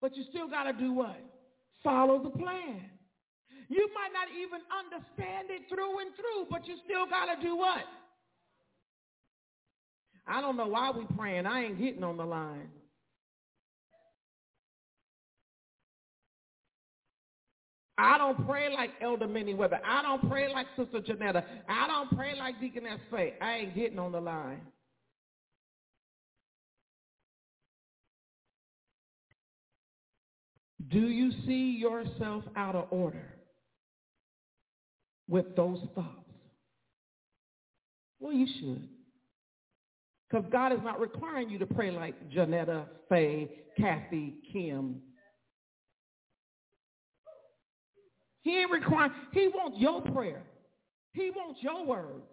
but you still got to do what? Follow the plan. You might not even understand it through and through, but you still got to do what? I don't know why we praying. I ain't getting on the line. I don't pray like Elder Minnie Weber. I don't pray like Sister Janetta. I don't pray like Deaconess Faye. I ain't getting on the line. Do you see yourself out of order with those thoughts? Well, you should. Because God is not requiring you to pray like Janetta, Faye, Kathy, Kim, He ain't requiring, he wants your prayer. He wants your words.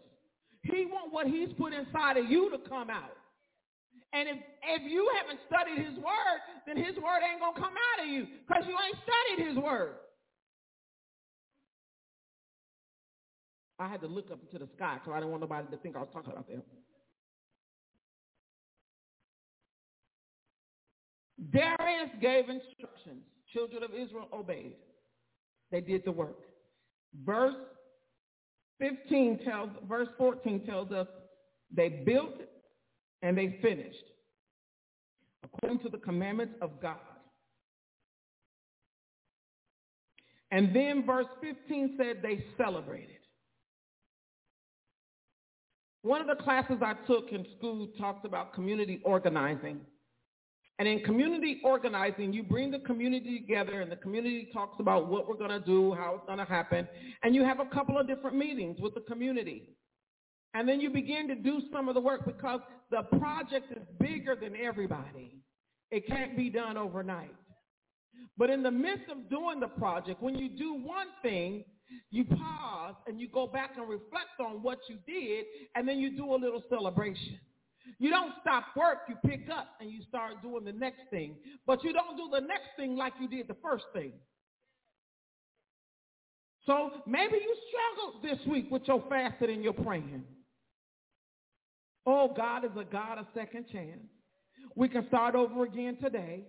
He wants what he's put inside of you to come out. And if, if you haven't studied his word, then his word ain't going to come out of you because you ain't studied his word. I had to look up into the sky because I didn't want nobody to think I was talking about them. Darius gave instructions. Children of Israel obeyed. They did the work. Verse 15 tells, verse 14 tells us they built and they finished according to the commandments of God. And then verse 15 said they celebrated. One of the classes I took in school talks about community organizing. And in community organizing, you bring the community together and the community talks about what we're going to do, how it's going to happen. And you have a couple of different meetings with the community. And then you begin to do some of the work because the project is bigger than everybody. It can't be done overnight. But in the midst of doing the project, when you do one thing, you pause and you go back and reflect on what you did, and then you do a little celebration. You don't stop work, you pick up and you start doing the next thing. But you don't do the next thing like you did the first thing. So maybe you struggled this week with your fasting and your praying. Oh, God is a God of second chance. We can start over again today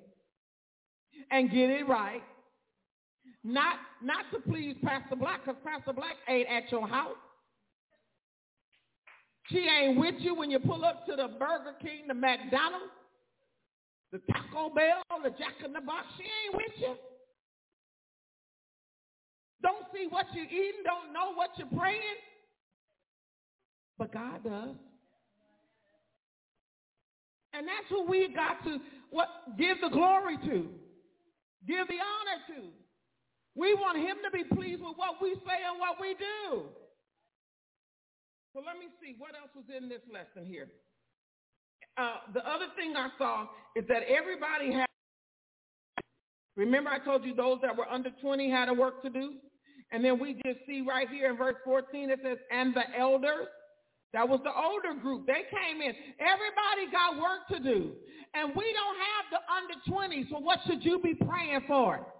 and get it right not, not to please Pastor Black, because Pastor Black ain't at your house. She ain't with you when you pull up to the Burger King, the McDonald's, the Taco Bell, the Jack in the Box. She ain't with you. Don't see what you're eating, don't know what you're praying. But God does. And that's who we got to what give the glory to, give the honor to. We want him to be pleased with what we say and what we do. So let me see what else was in this lesson here. Uh, the other thing I saw is that everybody had. Remember, I told you those that were under 20 had a work to do, and then we just see right here in verse 14 it says, "And the elders." That was the older group. They came in. Everybody got work to do, and we don't have the under 20. So what should you be praying for?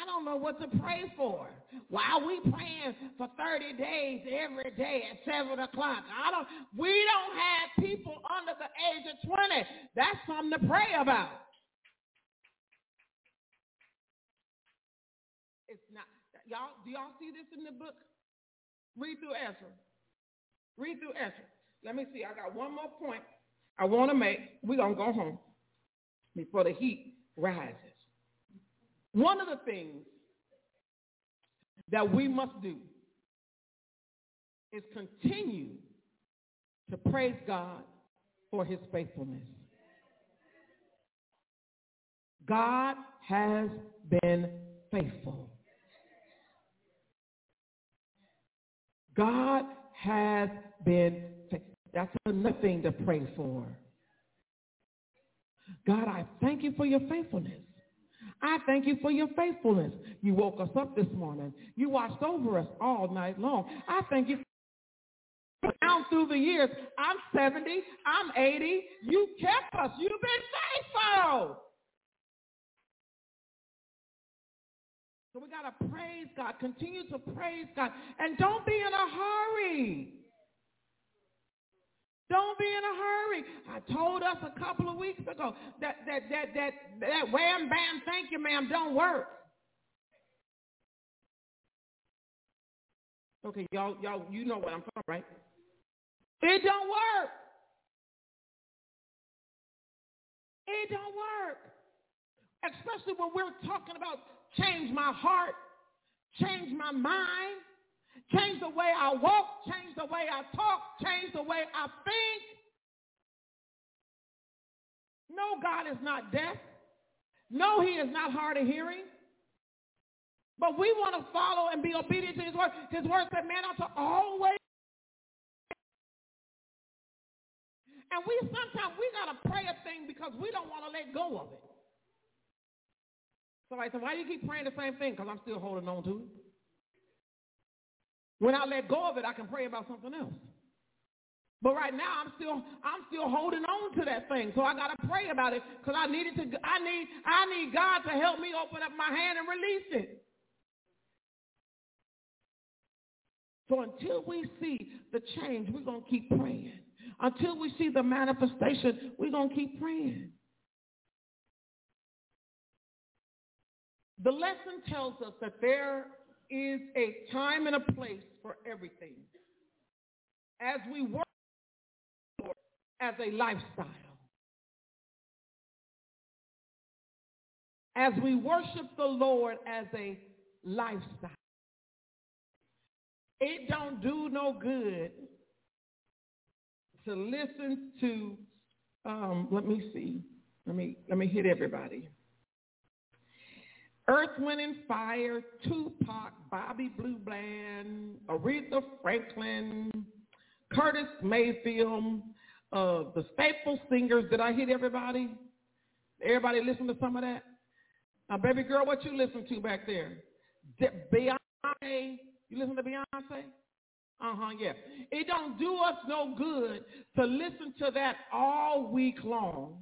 I don't know what to pray for. Why are we praying for 30 days every day at 7 o'clock? I don't, we don't have people under the age of 20. That's something to pray about. It's not, y'all, do y'all see this in the book? Read through Ezra. Read through Ezra. Let me see. I got one more point I want to make. We're going to go home before the heat rises. One of the things that we must do is continue to praise God for his faithfulness. God has been faithful. God has been. That's another thing to pray for. God, I thank you for your faithfulness. I thank you for your faithfulness. You woke us up this morning. You watched over us all night long. I thank you down through the years. I'm 70. I'm 80. You kept us. You've been faithful. So we got to praise God. Continue to praise God. And don't be in a hurry. Don't be in a hurry. I told us a couple of weeks ago that that that that that wham bam thank you ma'am don't work. Okay, y'all y'all you know what I'm talking right? It don't work. It don't work. Especially when we're talking about change my heart, change my mind, change the way I walk, change the way I talk, change the way I think. No, God is not deaf. No, he is not hard of hearing. But we want to follow and be obedient to his word. His word said, man, I'm to always. And we sometimes we gotta pray a thing because we don't want to let go of it. So I said, why do you keep praying the same thing? Because I'm still holding on to it. When I let go of it, I can pray about something else. But right now, I'm still I'm still holding on to that thing, so I gotta pray about it because I needed to. I need I need God to help me open up my hand and release it. So until we see the change, we're gonna keep praying. Until we see the manifestation, we're gonna keep praying. The lesson tells us that there is a time and a place for everything. As we work as a lifestyle. As we worship the Lord as a lifestyle. It don't do no good to listen to, um, let me see, let me, let me hit everybody. Earth, Wind, and Fire, Tupac, Bobby Blue Bland, Aretha Franklin, Curtis Mayfield, uh, the Staple Singers. Did I hit everybody? Everybody listen to some of that? Now, baby girl, what you listen to back there? Beyonce. You listen to Beyonce? Uh-huh, yeah. It don't do us no good to listen to that all week long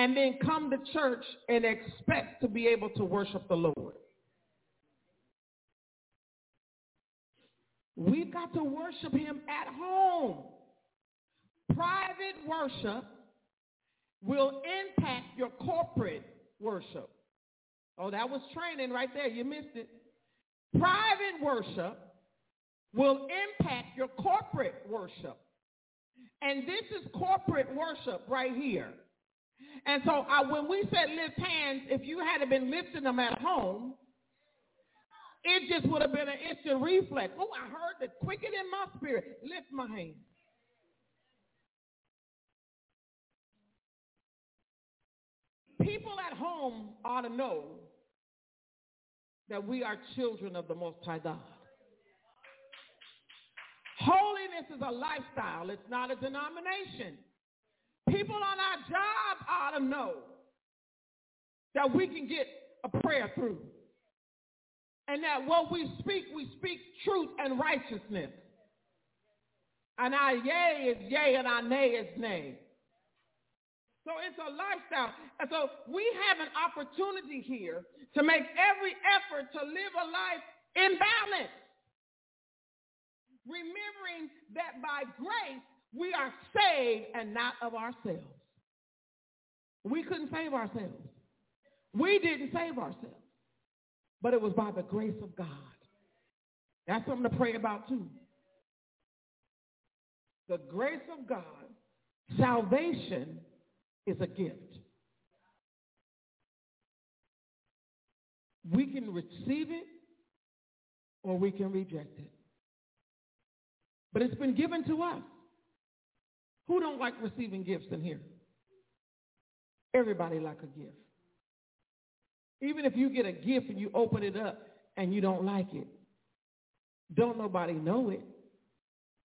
and then come to church and expect to be able to worship the Lord. We've got to worship him at home. Private worship will impact your corporate worship. Oh, that was training right there. You missed it. Private worship will impact your corporate worship. And this is corporate worship right here. And so I, when we said lift hands, if you hadn't been lifting them at home, it just would have been an instant reflex. Oh, I heard the quicken in my spirit. Lift my hand. People at home ought to know that we are children of the Most High God. Holiness is a lifestyle. It's not a denomination. People on our job ought to know that we can get a prayer through. And that what we speak, we speak truth and righteousness. And our yea is yea and our nay is nay. So it's a lifestyle. And so we have an opportunity here to make every effort to live a life in balance. Remembering that by grace we are saved and not of ourselves. We couldn't save ourselves. We didn't save ourselves. But it was by the grace of God. That's something to pray about too. The grace of God, salvation is a gift. We can receive it or we can reject it. But it's been given to us. Who don't like receiving gifts in here? Everybody like a gift. Even if you get a gift and you open it up and you don't like it, don't nobody know it.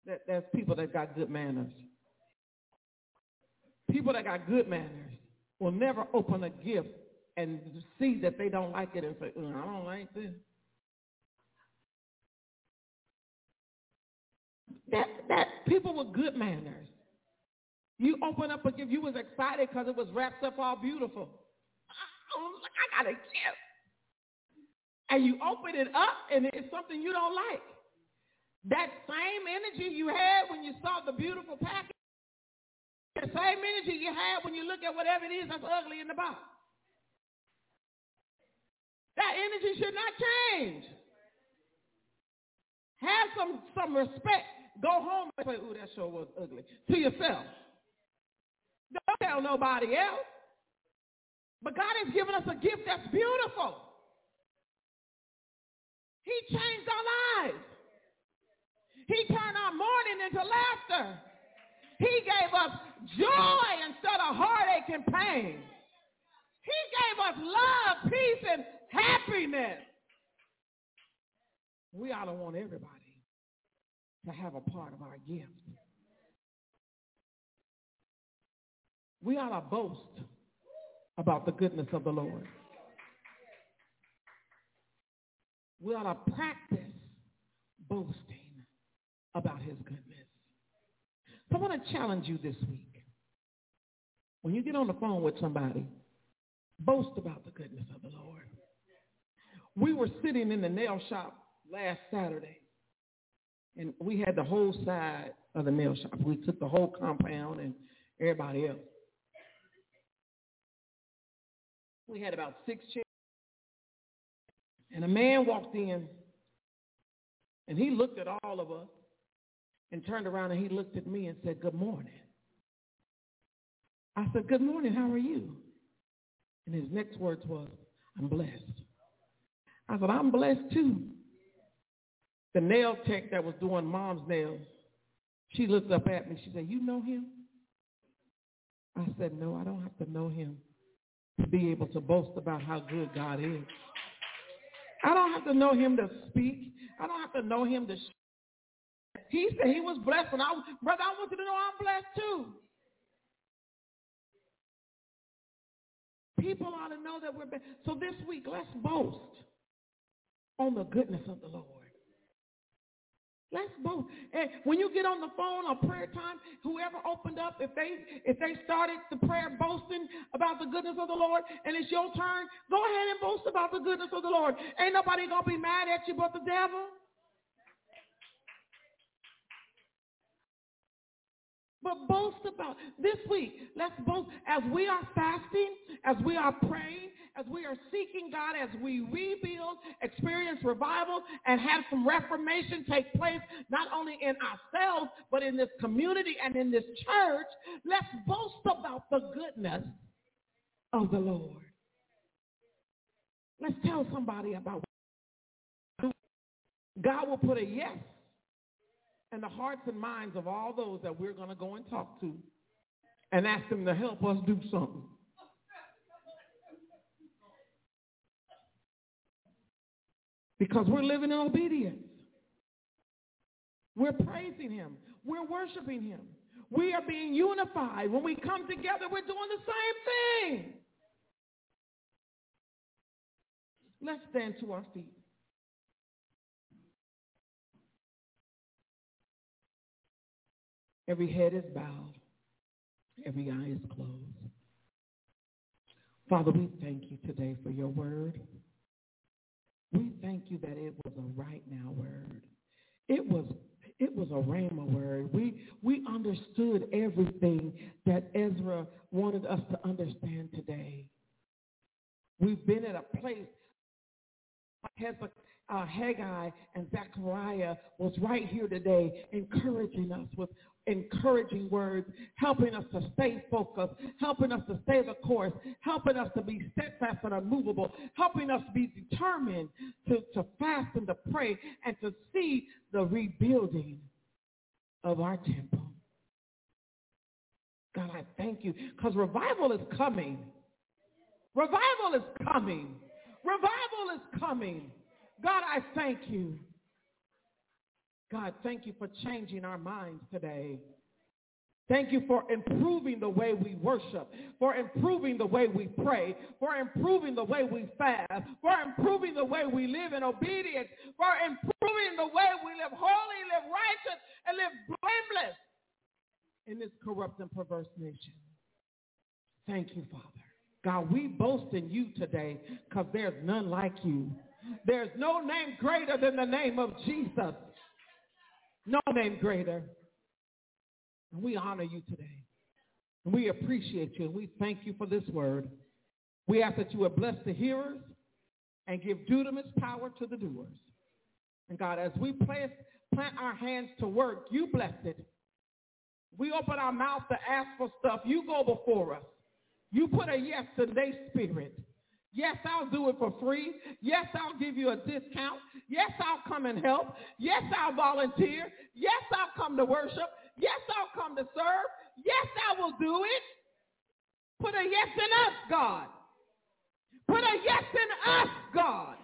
That, that's people that got good manners. People that got good manners will never open a gift and see that they don't like it and say, mm, I don't like this. That, that people with good manners you open up a gift. You was excited because it was wrapped up all beautiful. Oh, look, I got a gift. And you open it up and it's something you don't like. That same energy you had when you saw the beautiful package, the same energy you had when you look at whatever it is that's ugly in the box. That energy should not change. Have some, some respect. Go home and say, ooh, that sure was ugly. To yourself. Tell nobody else. But God has given us a gift that's beautiful. He changed our lives. He turned our mourning into laughter. He gave us joy instead of heartache and pain. He gave us love, peace, and happiness. We ought to want everybody to have a part of our gift. We ought to boast about the goodness of the Lord. We ought to practice boasting about his goodness. So I want to challenge you this week. When you get on the phone with somebody, boast about the goodness of the Lord. We were sitting in the nail shop last Saturday, and we had the whole side of the nail shop. We took the whole compound and everybody else. We had about six chairs. And a man walked in and he looked at all of us and turned around and he looked at me and said, good morning. I said, good morning, how are you? And his next words was, I'm blessed. I said, I'm blessed too. the nail tech that was doing mom's nails, she looked up at me. She said, you know him? I said, no, I don't have to know him to be able to boast about how good God is. I don't have to know him to speak. I don't have to know him to. Sh- he said he was blessed, and I, brother, I want you to know I'm blessed too. People ought to know that we're blessed. So this week, let's boast on the goodness of the Lord. Let's boast. And when you get on the phone or prayer time, whoever opened up, if they if they started the prayer boasting about the goodness of the Lord and it's your turn, go ahead and boast about the goodness of the Lord. Ain't nobody gonna be mad at you but the devil. But boast about this week. Let's boast as we are fasting, as we are praying, as we are seeking God, as we rebuild, experience revival, and have some reformation take place, not only in ourselves, but in this community and in this church. Let's boast about the goodness of the Lord. Let's tell somebody about God will put a yes and the hearts and minds of all those that we're going to go and talk to and ask them to help us do something. Because we're living in obedience. We're praising him. We're worshiping him. We are being unified. When we come together, we're doing the same thing. Let's stand to our feet. Every head is bowed. Every eye is closed. Father, we thank you today for your word. We thank you that it was a right now word. It was it was a rhema word. We we understood everything that Ezra wanted us to understand today. We've been at a place uh, Haggai and Zechariah was right here today encouraging us with encouraging words, helping us to stay focused, helping us to stay the course, helping us to be steadfast and unmovable, helping us to be determined to, to fast and to pray and to see the rebuilding of our temple. God, I thank you because revival is coming. Revival is coming. Revival is coming. God, I thank you. God, thank you for changing our minds today. Thank you for improving the way we worship, for improving the way we pray, for improving the way we fast, for improving the way we live in obedience, for improving the way we live holy, live righteous, and live blameless in this corrupt and perverse nation. Thank you, Father. God, we boast in you today because there's none like you. There's no name greater than the name of Jesus. No name greater. And we honor you today. And we appreciate you. And we thank you for this word. We ask that you would bless the hearers and give dunamis power to the doers. And God, as we place, plant our hands to work, you bless it. We open our mouth to ask for stuff. You go before us. You put a yes in their spirit. Yes, I'll do it for free. Yes, I'll give you a discount. Yes, I'll come and help. Yes, I'll volunteer. Yes, I'll come to worship. Yes, I'll come to serve. Yes, I will do it. Put a yes in us, God. Put a yes in us, God.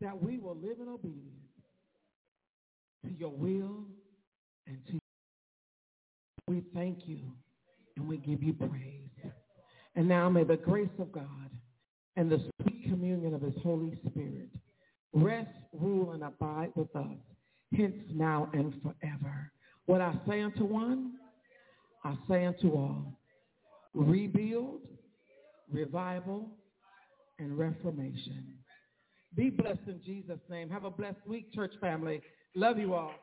That we will live in obedience to your will and to we thank you and we give you praise. And now may the grace of God and the sweet communion of his Holy Spirit rest, rule, and abide with us, hence now and forever. What I say unto one, I say unto all. Rebuild, revival, and reformation. Be blessed in Jesus' name. Have a blessed week, church family. Love you all.